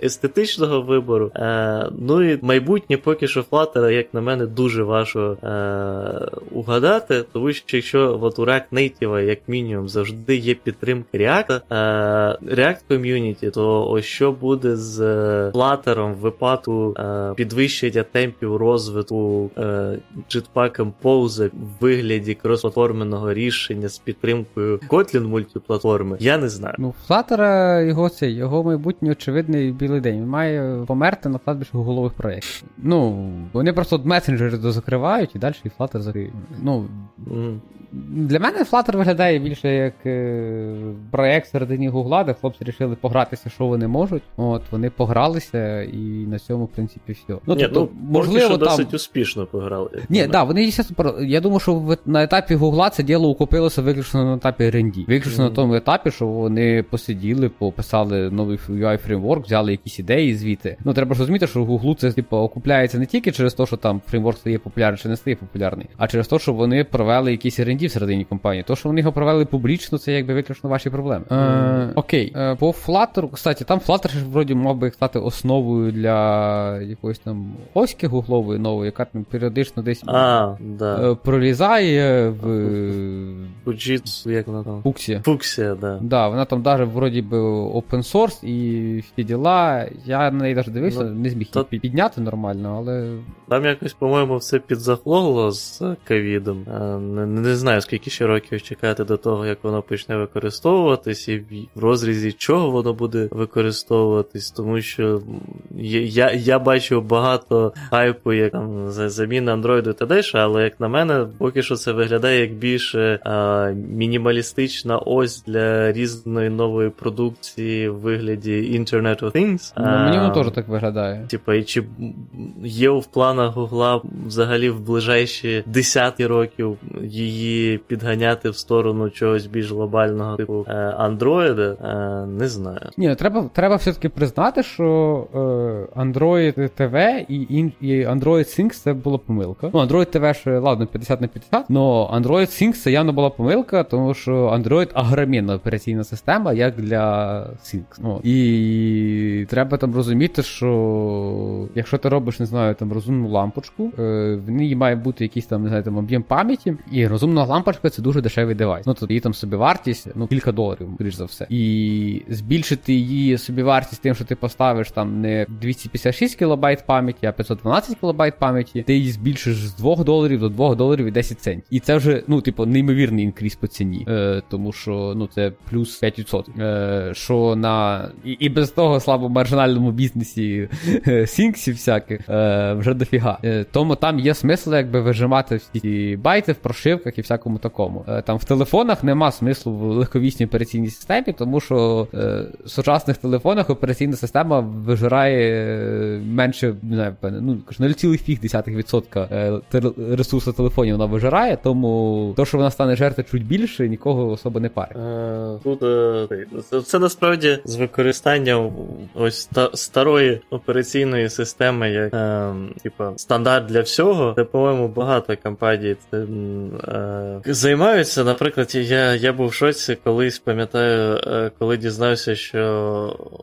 Speaker 2: естетичного вибору. А, Ну і майбутнє поки що Flutter, як на мене, дуже важко а, угадати, тому що якщо от у React Native, як мінімум, завжди є підтримка React, React Community, то ось що буде з Flutter в випадку підвищення темпів розвитку Jetpack Compose в вигляді кросплатформеного рішення з підтримкою Kotlin мультиплатформи, я не знаю.
Speaker 1: Ну, Flutter, його це, його майбутнє очевидний білий день. Він має померти на кладбищі голових проєктів. Ну, вони просто месенджери дозакривають і далі і Flutter закриють. Ну, mm. Для мене Flutter виглядає більше як е, проєкт середині Гугла, де хлопці вирішили погратися, що вони можуть. От, вони погралися, і на цьому, в принципі, все.
Speaker 2: Ну, Ні, тобто, ну, можливо, там... досить успішно пограли.
Speaker 1: Ні, так, да, вони Я думаю, що на етапі Гугла це діло укупилося виключно на етапі R&D. Виключно mm-hmm. на тому етапі, що вони посиділи, пописали новий UI фреймворк, взяли якісь ідеї звідти. Ну, треба ж розуміти, що Гуглу це типу, окупляється не тільки через те, що там фреймворк стає популярний чи не стає популярний, а через те, що вони провели якісь R&D всередині компанії. То, що вони його провели публічно, це якби виключно ваші проблеми. Mm-hmm. Е, Окей, е, по Flutter, кстати, там Flutter ж вроді мав би стати основою для якоїсь там оськи гуглової нової, яка там періодично десь
Speaker 2: а, да.
Speaker 1: Е, пролізає в
Speaker 2: Fujitsu, як вона там?
Speaker 1: Фуксія.
Speaker 2: Фуксія, да.
Speaker 1: Да, вона там навіть вроді би open source і всі діла. Я на неї навіть дивився, ну, не зміг її підняти нормально, але.
Speaker 2: Там якось, по-моєму, все підзахлогло з ковідом. Не, не знаю, скільки ще років чекати до того, як воно почне використовуватись, і в розрізі чого воно буде використовуватись, тому що я я бачив багато хайпу, як там заміна Android і т.д., але як на мене, поки що це виглядає як більше а, мінімалістична ось для різної нової продукції в вигляді Internet of Things.
Speaker 1: Ну, Мені воно теж так виглядає.
Speaker 2: Типа, і чи є в планах Гугла взагалі в ближайші десятки років її підганяти в сторону чогось більш глобального, типу Android, е, не знаю.
Speaker 1: Ні, треба треба все-таки признати, що е, Android TV і і Android Things це була помилка. Ну, Android TV ж, ладно, 50 на 50, але Android Things це явно була помилка, тому що Android агромінна операційна система, як для Things. Ну, І треба там розуміти, що якщо ти робиш, не знаю, там розумну лампочку, е, в ній має бути якийсь там, не знаю, там об'єм пам'яті, і розумна лампочка це дуже дешевий девайс. Ну, тобто її там собівартість, ну, кілька доларів, скоріш за все. І збільшити її собівартість тим, що ти поставиш там не 256 кБ пам'яті, а 512 кБ пам'яті, ти її збільшиш з 2 доларів до 2 доларів і 10 центів. І це вже, ну, типу, неймовірний інкріс по ціні. Е, Тому що ну, це плюс 5%. Е, Що на і, і без того слабо маржинальному бізнесі е, сінксів всяких е, вже дофіга. Е, Тому там є смисл якби вижимати всі ці байти в прошивках і всякому такому. Е, Там в телефонах нема смислу в легковісній операційній системі, тому що е, в сучасних телефонах операційна система вижирає е, менше не знаю, ну, 0,5% е, ресурсу телефонів вона вижирає, тому то, що вона стане жерти чуть більше, нікого особо не парить.
Speaker 2: Тут це насправді з використанням ось та, старої операційної системи, як е, типа стандарт для всього, це, по-моєму, багато компаній цим е, займаються. Наприклад, я я був в шоці колись, пам'ятаю, е, коли дізнався, що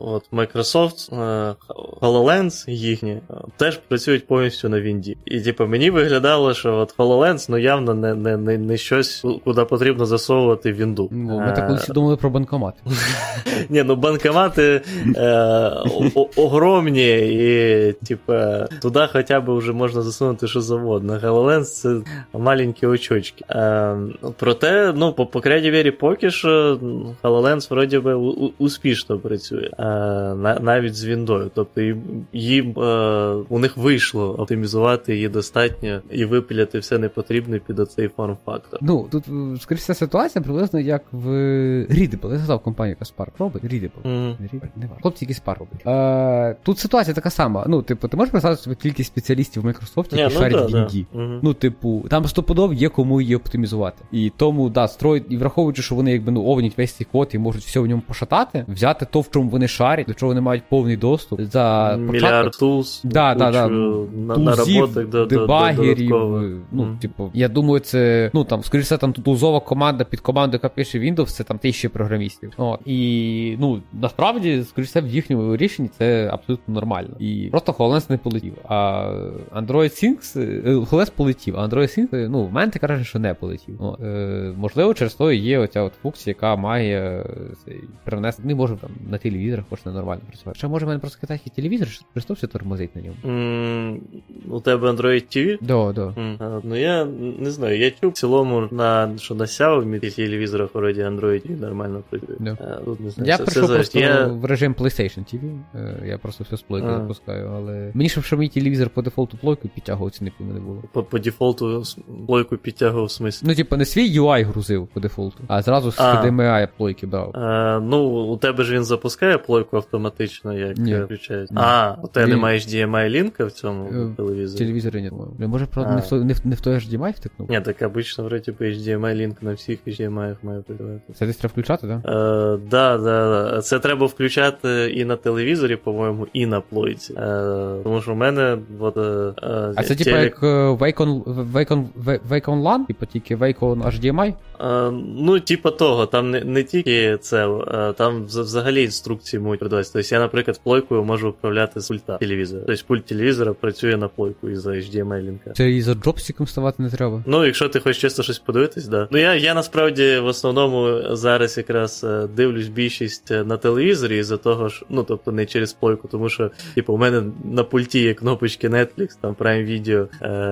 Speaker 2: от Microsoft е, HoloLens їхні е, теж працюють повністю на Вінді. І типу, мені виглядало, що от HoloLens ну явно не не, не, не щось, куди потрібно засовувати Вінду.
Speaker 1: Ну, ми так колись думали про банкомат.
Speaker 2: Ні, ну банкомати огромні, і, типа, туди хоча б вже можна засунути що завгодно. HoloLens це маленькі очочки. Е, проте, ну, по, по крайній мірі, поки що HoloLens вроді би успішно працює. Е, навіть з Віндою. Тобто їм е, у них вийшло оптимізувати її достатньо і випиляти все непотрібне під оцей форм-фактор.
Speaker 1: Ну, тут, скоріше, ситуація приблизно як в Readable. Я згадав компанію, яка Spark робить. Readable. Mm-hmm. Readable. Не важко. Хлопці, які Spark робить. Е, тут ситуація така сама. Ну, типу, ти можеш представити собі кількість спеціалістів в Microsoft, які ну, шарять в. Ну, типу, там стопудов є кому її оптимізувати. І тому, да, строїть, і враховуючи, що вони якби ну овнять весь цей код і можуть все в ньому пошатати, взяти то, в чому вони шарять, до чого вони мають повний доступ. За
Speaker 2: Мільярд тулз,
Speaker 1: да, да, да, на, наработок до, дебагерів. Ну, mm. типу, я думаю, це, ну там, скоріше, все, там тулзова команда під командою, яка пише Windows, це там тисячі програмістів. От. І ну, насправді, скоріше, в їхньому рішенні це абсолютно нормально. І просто HoloLens не полетів. А Android Things, е, HoloLens полетів, а Android Things, ну, в мене ти каже, що не полетів. О, е, Можливо, через то є оця от функція, яка має е, привнести. Не може там на телевізорах можна нормально працювати. Ще може в мене просто китайський телевізор, що просто все тормозить на ньому.
Speaker 2: Mm, у тебе Android TV?
Speaker 1: Да, да.
Speaker 2: Mm. А, ну я не знаю, я чув в цілому на що на Xiaomi телевізорах вроді Android TV нормально працює.
Speaker 1: Yeah. А, тут не знаю, Я прийшов просто я... в режим PlayStation TV. Е, я просто все з плойки а. запускаю, але мені щоб що мій телевізор по дефолту плойку підтягувався, ніколи не було.
Speaker 2: По, по дефолту плойку підтягував в смислі?
Speaker 1: Ну, типу, не свій UI грузив по дефолту, а зразу з HDMI плойки брав.
Speaker 2: А, ну, у тебе ж він запускає плойку автоматично, як Ні. включають. Ні. А, у тебе немає HDMI лінка в цьому е, телевізорі?
Speaker 1: Телевізорі ні. Може, правда, не в, не, в, не в той HDMI втикнув?
Speaker 2: Ні, так обично, вроді, по HDMI лінк на всіх HDMI має працювати.
Speaker 1: Це десь треба включати, так?
Speaker 2: Да? Е, да, да, да. Це треба включати і на телевізорі, по-моєму, і на плойці. Е, тому що в мене от, е,
Speaker 1: А це типу як Wacom, Wacom, Wacom LAN? Типу тільки Wacom HDMI?
Speaker 2: Е, ну, типу того, там не, не тільки це, е, там взагалі інструкції можуть продаватися. Тобто я, наприклад, плойкою можу управляти з пульта телевізора. Тобто пульт телевізора працює на плойку із-за HDMI лінка.
Speaker 1: Це і за джобстиком ставати не треба.
Speaker 2: Ну, якщо ти хочеш чисто щось подивитись, да. Ну я я насправді в основному зараз якраз е, дивлюсь більшість на телевізорі із-за того, що ну тобто не через плойку, тому що, типу, у мене на пульті є кнопочки Netflix, там Prime Video.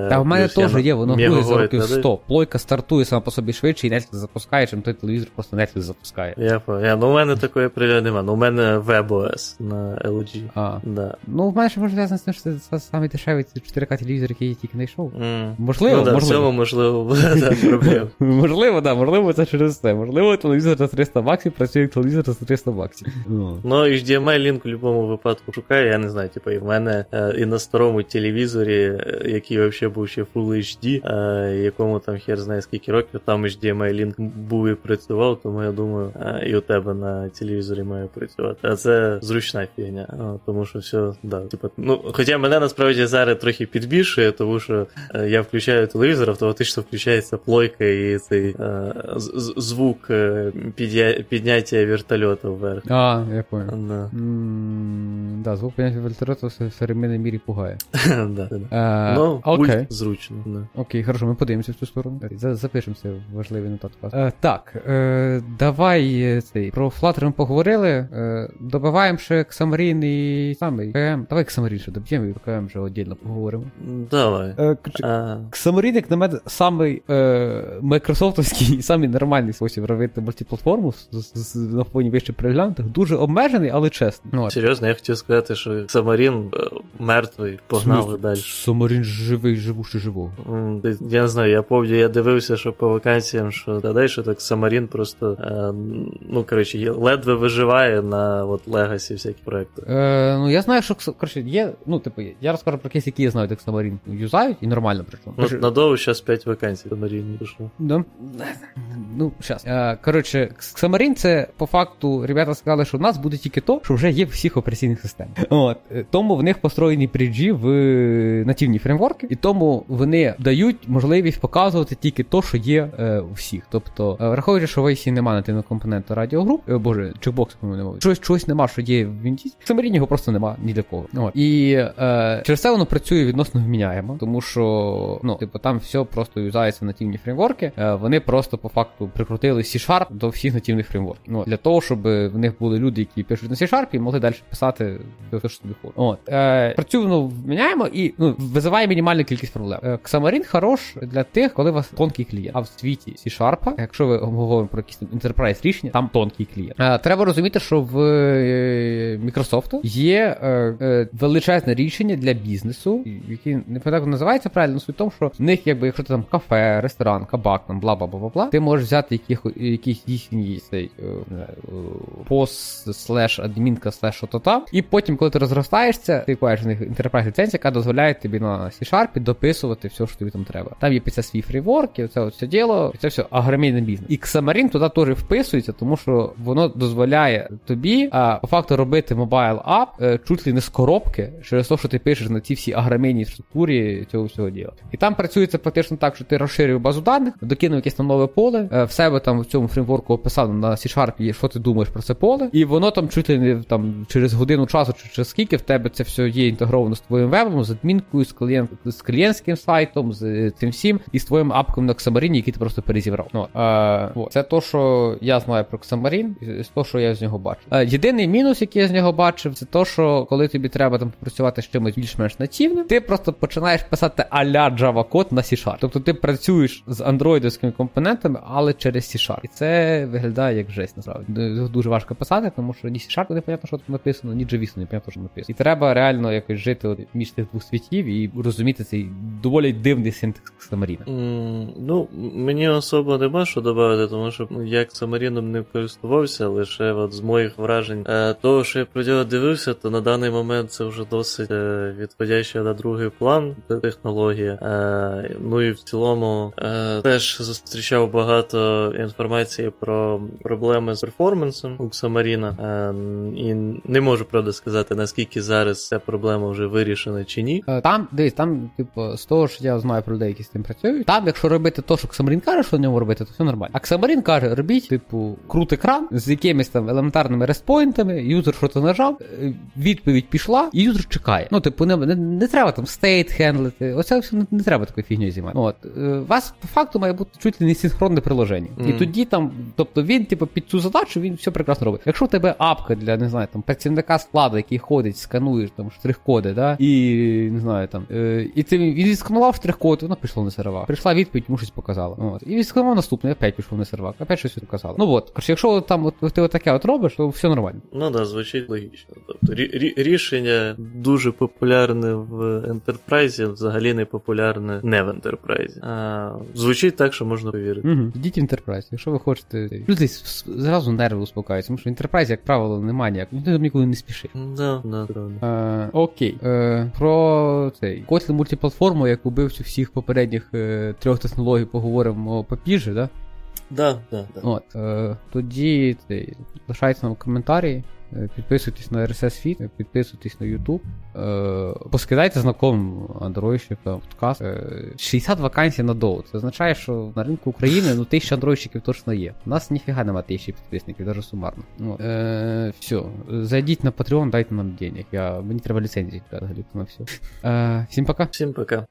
Speaker 1: Та в мене теж є, воно грузить за років 100. Плойка стартує сама по собі швидше, і Netflix запускає, чим той телевізор просто Netflix запускає.
Speaker 2: Я я, Ну, у мене такої приляди немає. Ну, у мене WebOS на LG.
Speaker 1: А.
Speaker 2: Да.
Speaker 1: Ну, в мене ще може зв'язано з тим, що це самий дешевий 4К телевізор, який я тільки знайшов. Mm. Можливо, ну,
Speaker 2: да,
Speaker 1: можливо.
Speaker 2: В цьому, можливо, буде проблема.
Speaker 1: Можливо, да, можливо, це через це. Можливо, телевізор за 300 баксів працює як телевізор за 300 баксів.
Speaker 2: Ну, HDMI лінк в будь-якому випадку шукає, я не знаю, типу, і в мене е, і на старому телевізорі, е, який взагалі був ще Full HD, е, якому там хер знає скільки років, там HDMI лінк був і працював, тому я думаю, і у тебе на телевізорі має працювати. А це зручна фігня, тому що все, да, типу, ну, хоча мене насправді зараз трохи підбільшує, тому що е, я включаю телевізор, автоматично включається плойка і цей е, звук е, підня... підняття вертольота вверх.
Speaker 1: А, я понял. Да. Mm, да, звук підняття вертольота в современній мірі пугає.
Speaker 2: да, да. Ну, окей. зручно.
Speaker 1: Окей, хорошо, ми подивимося в цю сторону. Запишемо це важливий нотатку. Так, е, давай е, цей про Flutter ми поговорили. Е, добиваємо ще Xamarin і самий КМ. Давай Xamarin ще доб'ємо і КМ вже віддільно поговоримо.
Speaker 2: Давай.
Speaker 1: Е, Xamarin, як на мене, самий е, майкрософтовський, самий нормальний спосіб робити мультиплатформу на фоні вище переглянутих. Дуже обмежений, але чесний.
Speaker 2: Ну, Серйозно, я хотів сказати, що Xamarin е, мертвий, погнали далі.
Speaker 1: Xamarin живий, живущий живого.
Speaker 2: Я не знаю, я пам'ятаю, я дивився, що по вакансіям, що дай, що так Самарін просто, е, ну, коротше, ледве виживає на от Legacy всякі проекти.
Speaker 1: Е, Ну, я знаю, що коротше, є, ну, типу, я розкажу про кейс, які я знаю, як Самарін юзають, і нормально прийшло.
Speaker 2: Ну, надовго зараз 5 вакансій Самарін пішло.
Speaker 1: Да? Ну, зараз. Е, коротше, Xamarin це по факту, ребята сказали, що у нас буде тільки то, що вже є в всіх операційних системах. От. Е, тому в них построєні пріджі в нативні фреймворки, і тому вони дають можливість показувати тільки то, що є е, у всіх. Тобто, е, враховуючи, що в IC немає нативного компоненту радіогруп, е, боже, чекбокс, по-моєму. Щось чогось нема, що є в Вінді. Його просто нема ні для кого. От. І е, через це воно працює відносно вміняємо, тому що ну, типу, там все просто юзається нативні фреймворки. Е, вони просто по факту прикрутили C-Sharp до всіх нативних фреймворків. Ну, Для того, щоб в них були люди, які пишуть на C-Sharp і могли далі писати все, що тобі хоче. От. Е, Працюємо, ну, міняємо і ну, визиває мінімальну кількість проблем. Xamarin хорош для тих, коли у вас тонкий клієнт. А в світі C-Sharp, якщо ви говоримо про якісь enterprise рішення, там тонкий клієнт. Е, треба розуміти, що в е, Microsoft є е, величезне рішення для бізнесу, які не як називається правильно, суть в тому, що в них, якби, якщо ти там кафе, ресторан, кабак, там бла бла бла бла ти можеш взяти яких, якийсь їхній цей пост слеш адмінка слеш отота, і потім, коли ти розростаєшся, ти купуєш в них enterprise ліцензія, яка дозволяє тобі на C-Sharp дописувати все, що тобі там треба. Там є це свій фреймворк, і це все діло, це все агромійний бізнес. І Xamarin туди теж вписується, тому що воно дозволяє тобі а, по факту робити mobile app е, чуть ли не з коробки, через те, що ти пишеш на цій всій агромійній структурі цього всього діла. І там працюється практично так, що ти розширив базу даних, докинув якесь там нове поле, е, в себе там в цьому фреймворку описано на C-Sharp, що ти думаєш про це поле, і воно там чуть ли не там через годину часу чи через скільки в тебе це все є інтегровано з твоїм вебом, з адмінкою, з клієнт з клієнтським сайтом, з е, цим всім, і з твоїм апком на Xamarin, який ти просто перезібрав. Ну, е, от. Це то, що я знаю про Xamarin, і того, що я з нього бачу. Е, єдиний мінус, який я з нього бачив, це то, що коли тобі треба там попрацювати з чимось більш-менш нативним, ти просто починаєш писати а-ля Java код на C-Sharp. Тобто ти працюєш з андроїдовськими компонентами, але через C-Sharp. І це виглядає як жесть, насправді. Дуже важко писати, тому що ні C-Sharp не понятно, що там написано, ні JVS не понятно, що написано. І треба реально якось жити між тих двох світів і розуміти цей доволі дивний синтекс Xamarin.
Speaker 2: М, Ну, мені особо нема що додати, тому що я Xamarin не користувався, лише от з моїх вражень е, того, що я про нього дивився, то на даний момент це вже досить е, відходяща на другий план технологія. Е, Ну і в цілому теж зустрічав багато інформації про проблеми з перформансом у е, і не можу правда сказати, наскільки зараз ця проблема вже вирішена чи ні.
Speaker 1: Там, дивись, там, типу, з того, що я знаю про людей, які з тим працюють, там, якщо робити то, що Xamarin каже, що в ньому робити, то все нормально. А Xamarin каже, робіть, типу, крут екран з якимись там елементарними респойнтами, юзер що то нажав, е, відповідь пішла, і юзер чекає. Ну, типу, не, не, не треба там стейт хендлити. Оце все не, не треба такою фігньою займати. От. е, У вас по факту має бути чуть ли не синхронне приложення. І тоді там, тобто він, типу, під цю задачу він все прекрасно робить. Якщо у тебе апка для, не знаю, там працівника складу, який ходить, скануєш там штрих-коди, да, і не знаю там. Е, і ти він відсканував штрих-код, воно пішло на сервак. Прийшла відповідь, йому щось показала. От. І відсканував наступний, опять пішов на сервак, опять щось показало. Ну от, коротше, якщо там от, ти отаке от робиш, то все нормально.
Speaker 2: Ну да, звучить логічно. Тобто рі- рі- рішення дуже популярне в Enterprise, взагалі не популярне не в Enterprise. А, звучить так, що можна повірити.
Speaker 1: Угу. Йдіть в Enterprise, якщо ви хочете. Люди зразу нерви успокаються, тому що в Enterprise, як правило, немає ніяк. Ніхто там ніколи не спішить.
Speaker 2: Да, да, правда.
Speaker 1: Е, окей. Е, про цей Kotlin мультиплатформу, як убив всіх попередніх е, трьох технологій, поговоримо попізже, да?
Speaker 2: Да, да, да.
Speaker 1: От, е, тоді лишайте нам коментарі, е, підписуйтесь на RSS Feed, підписуйтесь на YouTube, е, поскидайте знакомим андроїдщикам подкаст. Е, 60 вакансій на доу. Це означає, що на ринку України ну, тисяча андроїдщиків точно є. У нас ніфіга нема тисячі підписників, навіть сумарно. От, е, все, зайдіть на Patreon, дайте нам денег. Я, мені треба ліцензії взагалі на все. Е, всім пока.
Speaker 2: Всім пока.